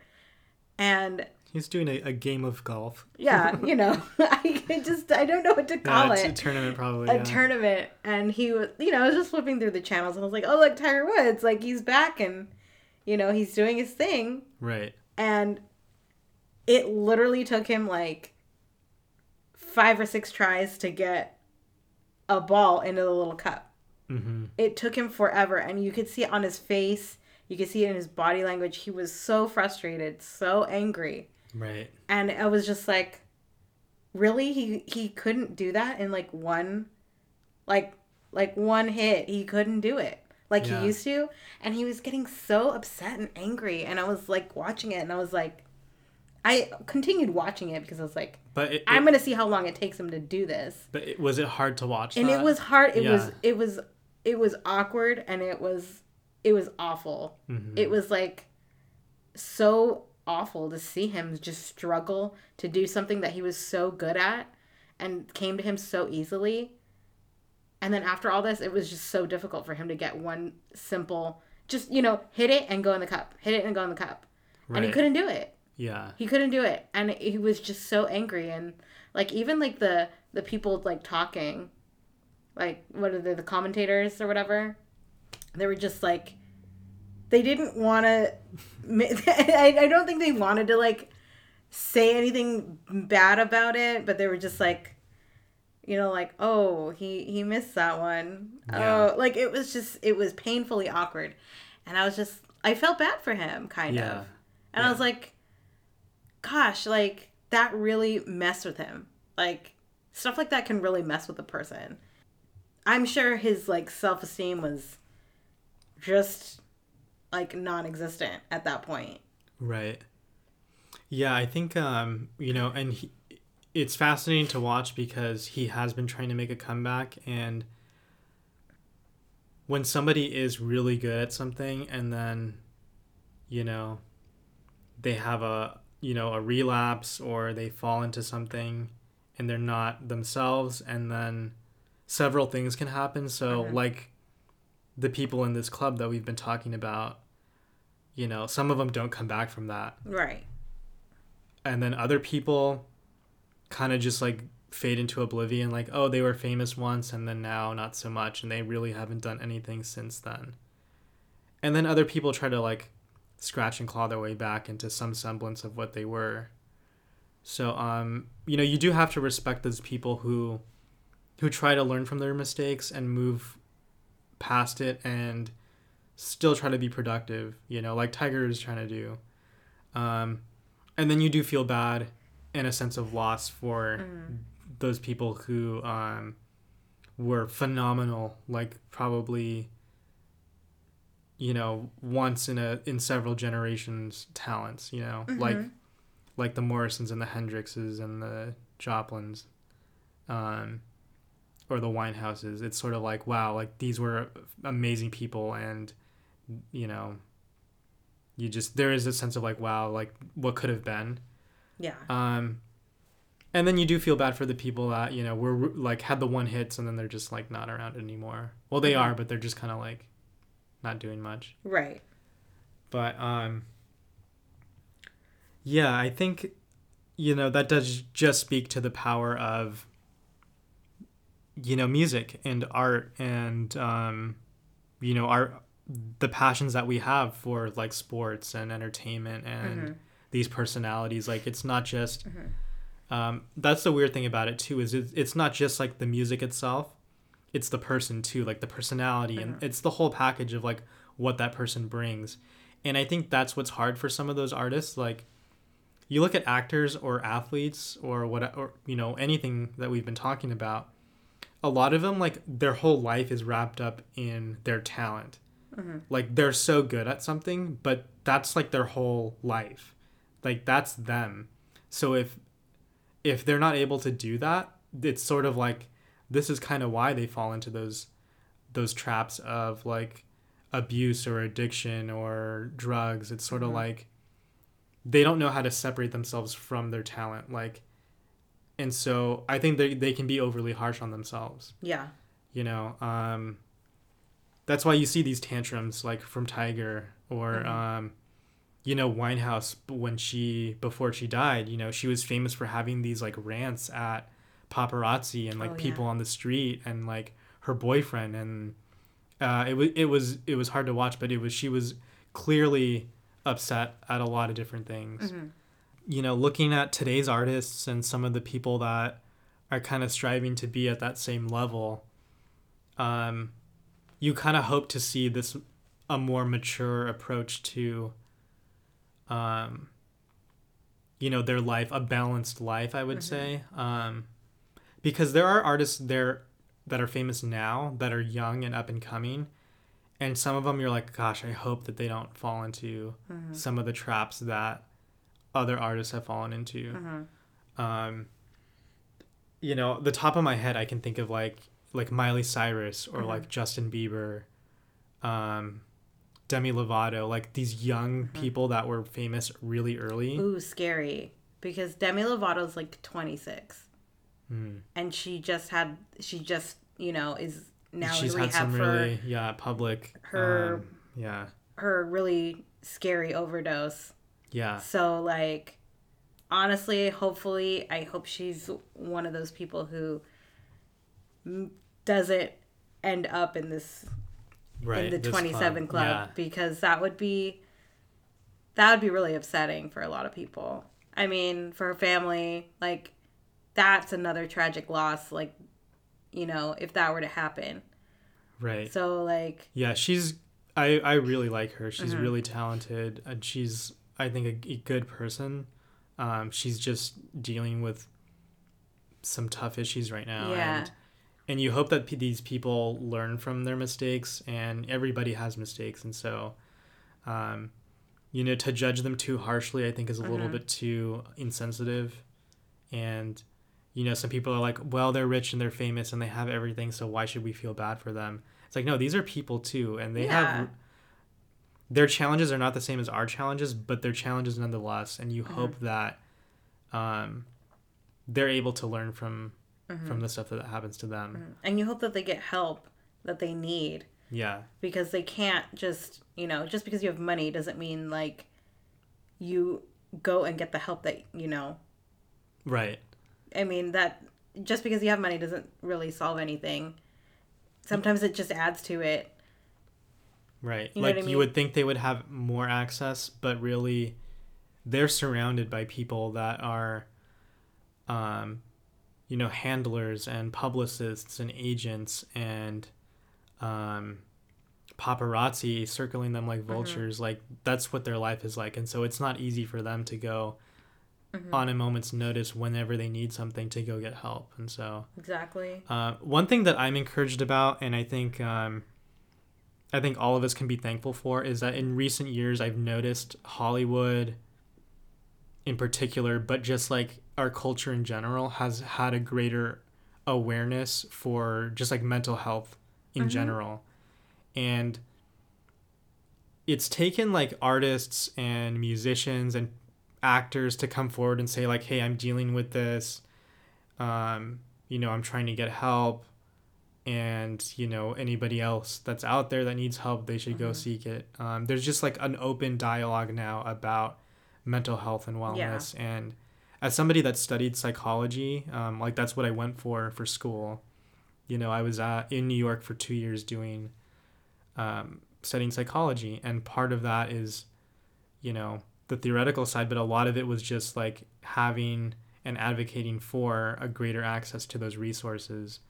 and he's doing a, a game of golf. yeah, you know, I just I don't know what to Yeah, call a it. tournament probably. A yeah. tournament, and he was, you know, I was just flipping through the channels, and I was like, "Oh, look, Tiger Woods! Like he's back, and you know, he's doing his thing." right. and it literally took him like five or six tries to get a ball into the little cup. Mm-hmm. It took him forever, and you could see it on his face. You could see it in his body language. He was so frustrated, so angry, Right. and I was just like, "Really? He he couldn't do that in like one, like like one hit. He couldn't do it." Like Yeah. he used to, and he was getting so upset and angry, and I was like watching it, and I was like, I continued watching it because I was like, But it, I'm gonna see how long it takes him to do this. but it, was it hard to watch? And that? it was hard. It was it was it was awkward and it was it was awful. Mhm. It was like so awful to see him just struggle to do something that he was so good at and came to him so easily. And then after all this, it was just so difficult for him to get one simple just, you know, hit it and go in the cup. Hit it and go in the cup. And he couldn't do it Yeah. he couldn't do it and he was just so angry and like even like the the people like talking like what are they the commentators or whatever they were just like they didn't want to I, I don't think they wanted to like say anything bad about it but they were just like you know like oh he he missed that one Yeah. oh like it was just it was painfully awkward and i was just i felt bad for him kind Yeah. of and I was like, gosh, like that really messed with him. Like stuff like that can really mess with a person. I'm sure his like self-esteem was just like non-existent at that point. Right. Yeah, I think um, you know, and he, it's fascinating to watch because he has been trying to make a comeback and when somebody is really good at something and then you know they have a you know a relapse or they fall into something and they're not themselves and then several things can happen so Mhm. like the people in this club that we've been talking about you know some of them don't come back from that. Right. and then other people kind of just like fade into oblivion like oh they were famous once and then now not so much and they really haven't done anything since then. And then other people try to like scratch and claw their way back into some semblance of what they were. So um you know you do have to respect those people who who try to learn from their mistakes and move past it and still try to be productive you know like tiger is trying to do um and then you do feel bad and a sense of loss for Mm-hmm. those people who um, were phenomenal, like probably, you know, once in a in several generations talents. You know, like Mhm. like the Morrisons and the Hendrixes and the Joplins, um, or the Winehouses. It's sort of like wow, like these were amazing people, and you know, you just there is a sense of like wow, like what could have been. Yeah. Um, and then you do feel bad for the people that you know were like had the one hits and then they're just like not around anymore. Well, they Mhm. are, but they're just kind of like not doing much. Right. But um, yeah, I think you know that does just speak to the power of you know music and art and um, you know our the passions that we have for like sports and entertainment and Mhm. these personalities like it's not just Mhm. um, that's the weird thing about it too is it, it's not just like the music itself it's the person too like the personality and Mhm. it's the whole package of like what that person brings and i think that's what's hard for some of those artists like you look at actors or athletes or what or you know anything that we've been talking about a lot of them like their whole life is wrapped up in their talent. Mhm. like they're so good at something but that's like their whole life. Like that's them. So if if they're not able to do that it's sort of like this is kind of why they fall into those those traps of like abuse or addiction or drugs. It's sort of Mhm. like they don't know how to separate themselves from their talent. Like and so i think they, they can be overly harsh on themselves Yeah. you know um that's why you see these tantrums like from tiger or Mhm. um you know winehouse when she before she died you know she was famous for having these like rants at paparazzi and like Oh, yeah. people on the street and like her boyfriend and uh it was it was it was hard to watch but it was she was clearly upset at a lot of different things Mhm. You know, looking at today's artists and some of the people that are kind of striving to be at that same level, um, you kind of hope to see this a more mature approach to, um, you know, their life, a balanced life, I would Mhm. say, um, because there are artists there that are famous now that are young and up and coming. And some of them, you're like, gosh, I hope that they don't fall into Mhm. some of the traps that other artists have fallen into. Mhm. Um, you know, the top of my head, I can think of like like Miley Cyrus or Mhm. like Justin Bieber, um, Demi Lovato, like these young Mhm. people that were famous really early. Ooh, scary. Because Demi Lovato's like 26, Mm. and she just had she just you know is now She's had some for really yeah public her- um, yeah her really scary overdose. Yeah So like honestly, hopefully, I hope she's one of those people who doesn't end up in this right in the this 27 club yeah. because that would be that would be really upsetting for a lot of people. I mean, for her family, like that's another tragic loss like you know, if that were to happen. right So like Yeah, she's. I I really like her. She's Mhm. really talented, and she's I think a, a good person. Um, she's just dealing with some tough issues right now, Yeah. and and you hope that p- these people learn from their mistakes, and everybody has mistakes, and so, um, you know, to judge them too harshly, I think is a little Mhm. bit too insensitive, and. You know, some people are like, well, they're rich and they're famous and they have everything, so why should we feel bad for them? It's like, no, these are people too, and they Yeah. have their challenges are not the same as our challenges, but they're challenges nonetheless. And you Mhm. hope that um, they're able to learn from mhm, from the stuff that happens to them. mhm. and you hope that they get help that they need Yeah, because they can't just, you know, just because you have money doesn't mean like you go and get the help that, you know, right. I mean that just because you have money doesn't really solve anything. Sometimes it just adds to it. Right. You know like I you would think they would have more access, but really they're surrounded by people that are um you know handlers and publicists and agents and um paparazzi circling them Mm-hmm. like vultures like that's what their life is like and so it's not easy for them to go Mm-hmm. on a moment's notice whenever they need something to go get help and so Exactly. uh, one thing that I'm encouraged about, and I think um, I think all of us can be thankful for, is that in recent years I've noticed Hollywood, in particular, but just like our culture in general, has had a greater awareness for just like mental health in Mhm. general, and it's taken like artists and musicians and actors to come forward and say like, "Hey, I'm dealing with this." um, you know, I'm trying to get help, and you know, anybody else that's out there that needs help, they should go Mhm. seek it. Um, there's just like an open dialogue now about mental health and wellness, and as somebody that studied psychology, um, like that's what I went for for school. You know, I was uh, in New York for two years doing um, studying psychology, and part of that is, you know, the theoretical side, but a lot of it was just like having and advocating for a greater access to those resources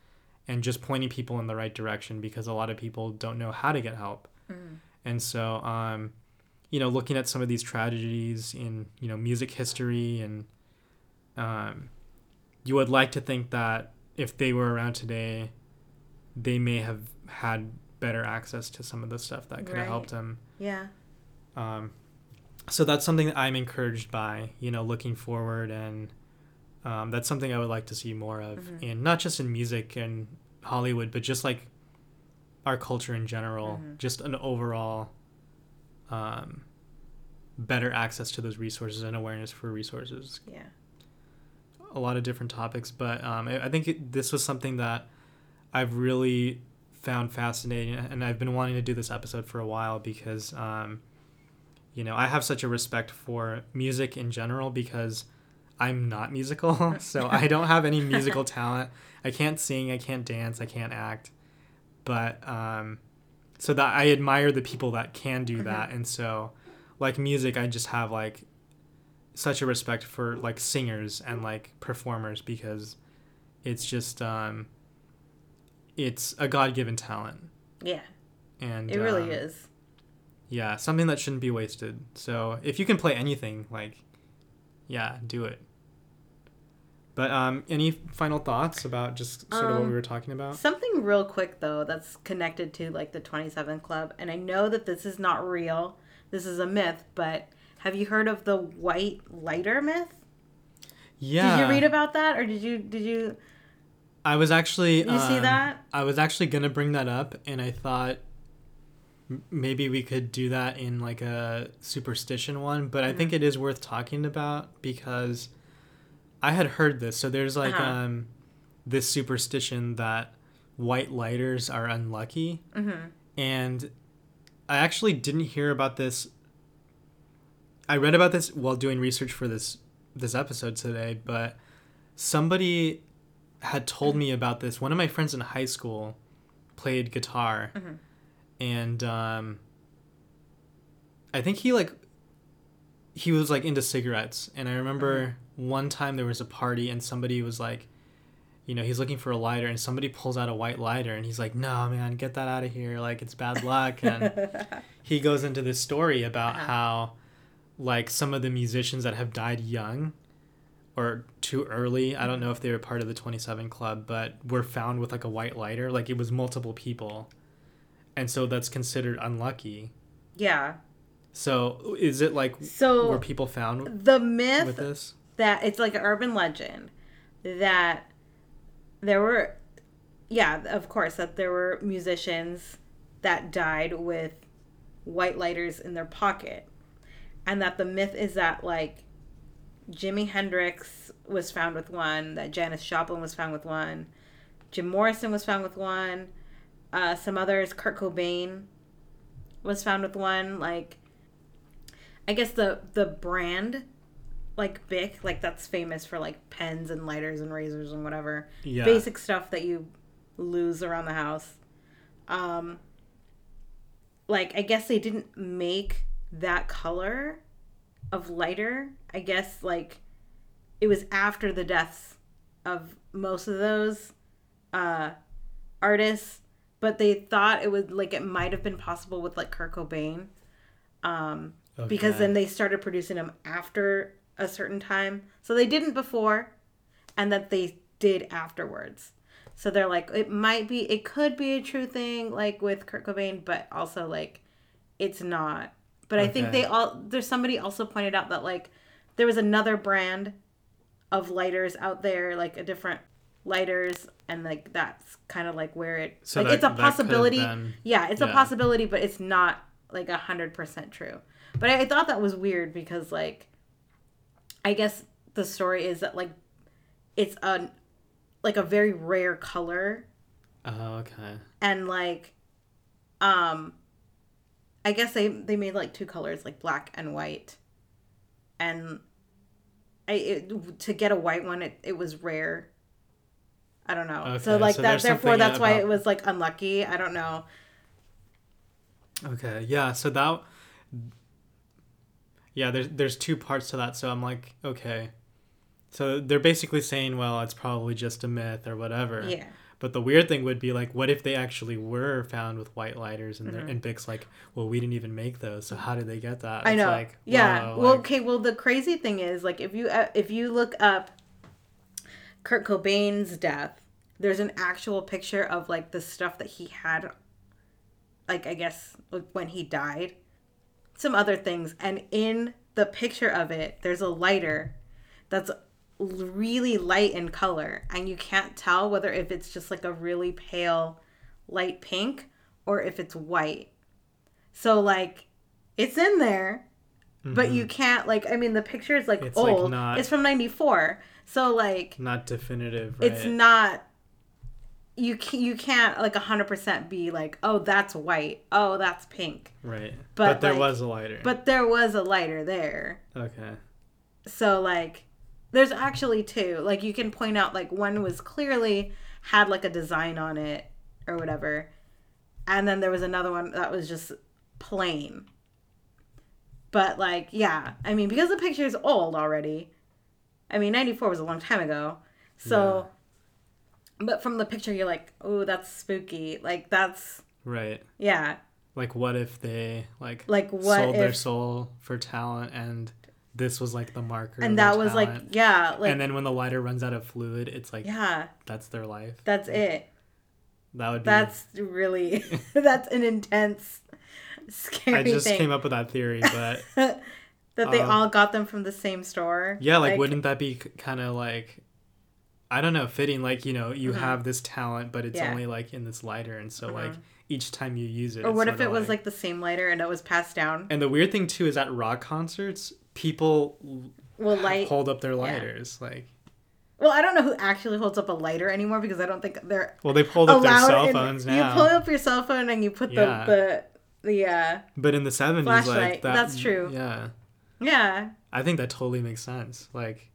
and just pointing people in the right direction because a lot of people don't know how to get help. Mm. And so, um, you know, looking at some of these tragedies in, you know, music history and um, you would like to think that if they were around today, they may have had better access to some of the stuff that could have Right. helped them. Yeah. Um, so that's something that I'm encouraged by, you know, looking forward, and um, that's something I would like to see more of, Mhm. in not just in music and Hollywood, but just like our culture in general, Mhm. just an overall um, better access to those resources and awareness for resources. Yeah. A lot of different topics, but um, I, I think it, this was something that I've really found fascinating, and I've been wanting to do this episode for a while because, um, you know, I have such a respect for music in general because I'm not musical, so I don't have any musical talent. I can't sing, I can't dance, I can't act, but um, so that I admire the people that can do that, and so like music, I just have like such a respect for like singers and like performers because it's just um it's a god-given talent Yeah. and It really um, is. yeah something that shouldn't be wasted so if you can play anything like yeah do it but um any final thoughts about just sort of what Um, we were talking about Something real quick though that's connected to like the 27 Club, and I know that this is not real. This is a myth, but have you heard of the white lighter myth? yeah Did you read about that, or did you did you i was actually did you see um, that? I was actually gonna bring that up, and I thought maybe we could do that in like a superstition one, but I think it is worth talking about because I had heard this. So there's like Uh-huh. um this superstition that white lighters are unlucky, Mm-hmm. and I actually didn't hear about this. I read about this while doing research for this this episode today, but somebody had told me about this. One of my friends in high school played guitar, Mhm. and um, I think he like he was like into cigarettes. And I remember one time there was a party, and somebody was like, you know, he's looking for a lighter, and somebody pulls out a white lighter, and he's like, "No, man, get that out of here! Like it's bad luck." And he goes into this story about Uh-huh. how like some of the musicians that have died young or too early i don't know if they were part of the 27 club but were found with like a white lighter like it was multiple people and so that's considered unlucky yeah. So is it like were So people found the myth with this? that it's like an urban legend that there were yeah of course that there were musicians that died with white lighters in their pocket. And that the myth is that like jimi hendrix was found with one that janis joplin was found with one jim morrison was found with one uh, some others kurt cobain was found with one like i guess the the brand like Bic, like that's famous for like pens and lighters and razors and whatever yeah basic stuff that you lose around the house. Um, like I guess they didn't make that color of lighter. I guess like it was after the deaths of most of those uh artists, but they thought it would like it might have been possible with like Kurt Cobain. Um because then they started producing them after a certain time. So they didn't before and that they did afterwards. So they're like it might be it could be a true thing like with Kurt Cobain, but also like it's not. But I think they all there's somebody also pointed out that like there was another brand of lighters out there, like a different lighters and like that's kind of like where it So like that- it's a that could have possibility. been- yeah, it's a possibility, but it's not like a hundred percent true. But I, I thought that was weird because like I guess the story is that like it's a like a very rare color Oh, okay. and like um I guess they they made like two colors like black and white and I it, to get a white one it, it was rare I don't know Okay, so like so that therefore that's why it was like unlucky I don't know Okay. Yeah. So that. Yeah. There's there's two parts to that. So I'm like, okay. So they're basically saying, well, it's probably just a myth or whatever. yeah But the weird thing would be like, what if they actually were found with white lighters and Mm-hmm. and Bic's like, well, we didn't even make those, so how did they get that? I It's know. Like, yeah. whoa, well, like- okay. Well, the crazy thing is, like, if you uh, if you look up Kurt Cobain's death, there's an actual picture of like the stuff that he had, like I guess like, when he died, some other things, and in the picture of it, there's a lighter that's really light in color, and you can't tell whether if it's just like a really pale light pink or if it's white. So like, it's in there but you can't like i mean the picture is like Mm-hmm. It's, like, old not- it's from 94 so like not definitive. Right? it's not you you can't like 100% be like oh that's white. Oh that's pink. Right. but, But, there like- was a lighter. but there was a lighter there. Okay. so like there's actually two. Like you can point out like one was clearly had like a design on it or whatever and then there was another one that was just plain. But like yeah i mean because the picture is old already. I mean 94 was a long time ago. So but from the picture you're like oh that's spooky like that's Right. yeah Like, what if they like Like, what sold their soul for talent, and this was like the marker, and that was like yeah like and then when the lighter runs out of fluid, it's like yeah that's their life. that's it That would be. That's really that's an intense, scary I just thing. came up with that theory, but that they um, all got them from the same store. yeah, like, wouldn't that be kind of like, I don't know, fitting? Like you know, you have this talent, but it's Mm-hmm. Yeah. only like in this lighter, and so like each time you use it, Or what if it was like the same lighter and it was passed down? And the weird thing too is at rock concerts, people will light. hold up their lighters, like. Well, I don't know who actually holds up a lighter anymore because I don't think they're Well, they pulled up their cell in- phones You pull up your cell phone and you put the the the uh But in the seventies, Flashlight, like that, that's true. Yeah, yeah I think that totally makes sense. Like,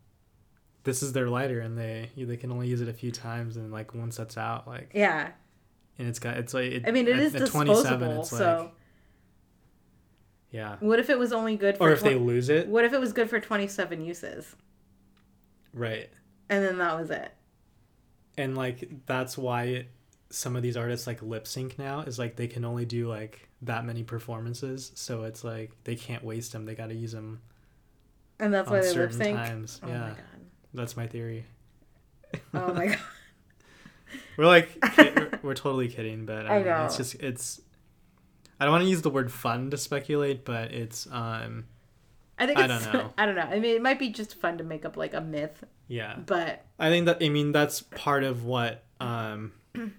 this is their lighter, and they they can only use it a few times, and like once that's out, like, yeah. and it's got it's like it, I mean, it at- is at 27, disposable. it's So like, yeah. what if it was only good for? Or if they lose it, what if it was good for twenty seven uses right? and then that was it? And like that's why some of these artists like lip sync now is like they can only do like that many performances, so it's like they can't waste them. They got to use them And that's why they lip sync. times. Oh yeah, my god. That's my theory. Oh my god. We're like we're, we're totally kidding, but I, I mean, it's just it's. I don't want to use the word fun to speculate, but it's um I think I don't know. I don't know. I mean, it might be just fun to make up like a myth, yeah. but I think that I mean that's part of what um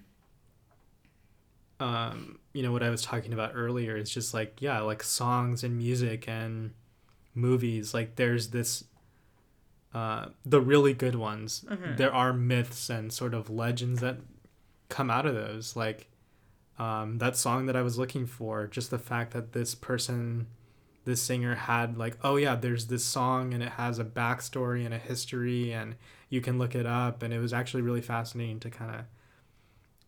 um you know what I was talking about earlier is just like yeah like songs and music and movies like there's this uh the really good ones. There are myths and sort of legends that come out of those. Like um that song that I was looking for just the fact that this person this singer had like oh yeah there's this song and it has a backstory and a history and you can look it up. And it was actually really fascinating to kind of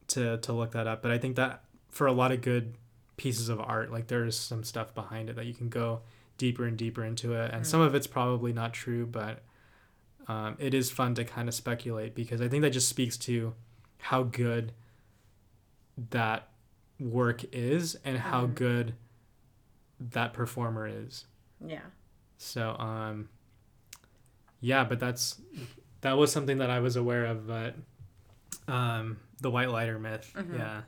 to to look that up. But i think that for a lot of good pieces of art. Like there's some stuff behind it that you can go deeper and deeper into it, and Mm. some of it's probably not true, but um, it is fun to kind of speculate because I think that just speaks to how good that work is and how Mhm. good that performer is. Yeah. So um yeah, but that's that was something that I was aware of, but um the white lighter myth. Mhm. Yeah.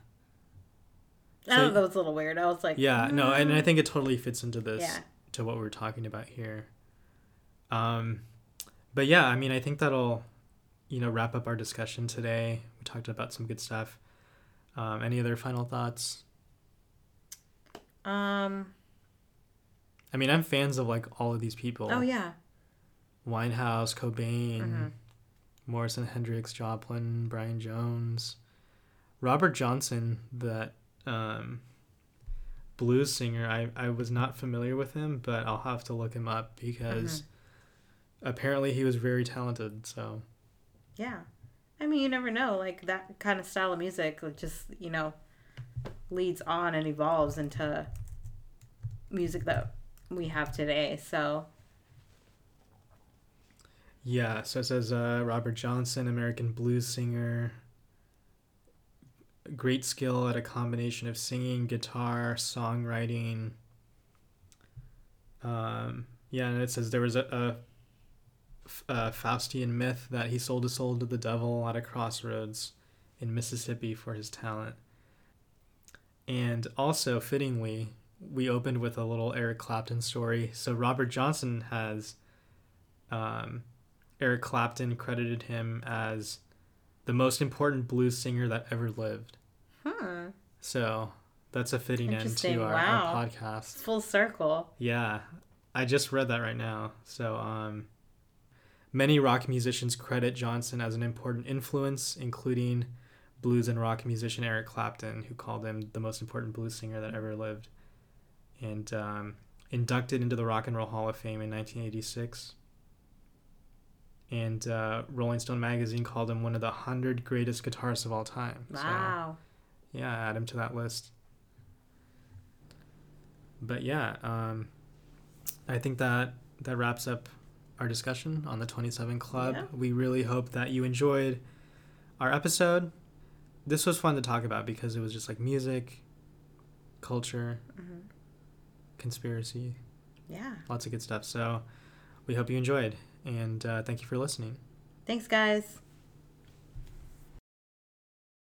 I So- thought that was a little weird. I was like, Yeah, no, and I mm. think it totally fits into this Yeah. to what we're talking about here. Um but yeah, I mean, I think that'll you know wrap up our discussion today. We talked about some good stuff. Um any other final thoughts? Um. I mean, I'm fans of like all of these people. Oh yeah. Winehouse, Cobain, Mhm. Morrison, Hendrix, Joplin, Brian Jones, Robert Johnson, that um, blues singer. I, I was not familiar with him, but I'll have to look him up because apparently he was very talented. So Yeah. I mean, you never know. Like that kind of style of music, like just you know, leads on and evolves into music that we have today. So yeah, so it says uh, Robert Johnson, American blues singer. Great skill at a combination of singing, guitar, songwriting. Um, yeah, and it says there was a, a, a Faustian myth that he sold his soul to the devil at a crossroads in Mississippi for his talent. And also, fittingly, we opened with a little Eric Clapton story. So Robert Johnson has um, Eric Clapton credited him as the most important blues singer that ever lived. hmm. So that's a fitting end to our, Wow. our It's podcast. full circle. Yeah, I just read that right now. So, um, many rock musicians credit Johnson as an important influence, including blues and rock musician Eric Clapton, who called him the most important blues singer that ever lived, and um, inducted into the Rock and Roll Hall of Fame in 1986. And uh, Rolling Stone magazine called him one of the hundred greatest guitarists of all time. So, Wow. yeah, add him to that list. But yeah, um, I think that that wraps up our discussion on the 27 Club. Yeah. We really hope that you enjoyed our episode. This was fun to talk about because it was just like music, culture, hmm conspiracy, Yeah. lots of good stuff. So we hope you enjoyed, and uh, thank you for listening. Thanks, guys.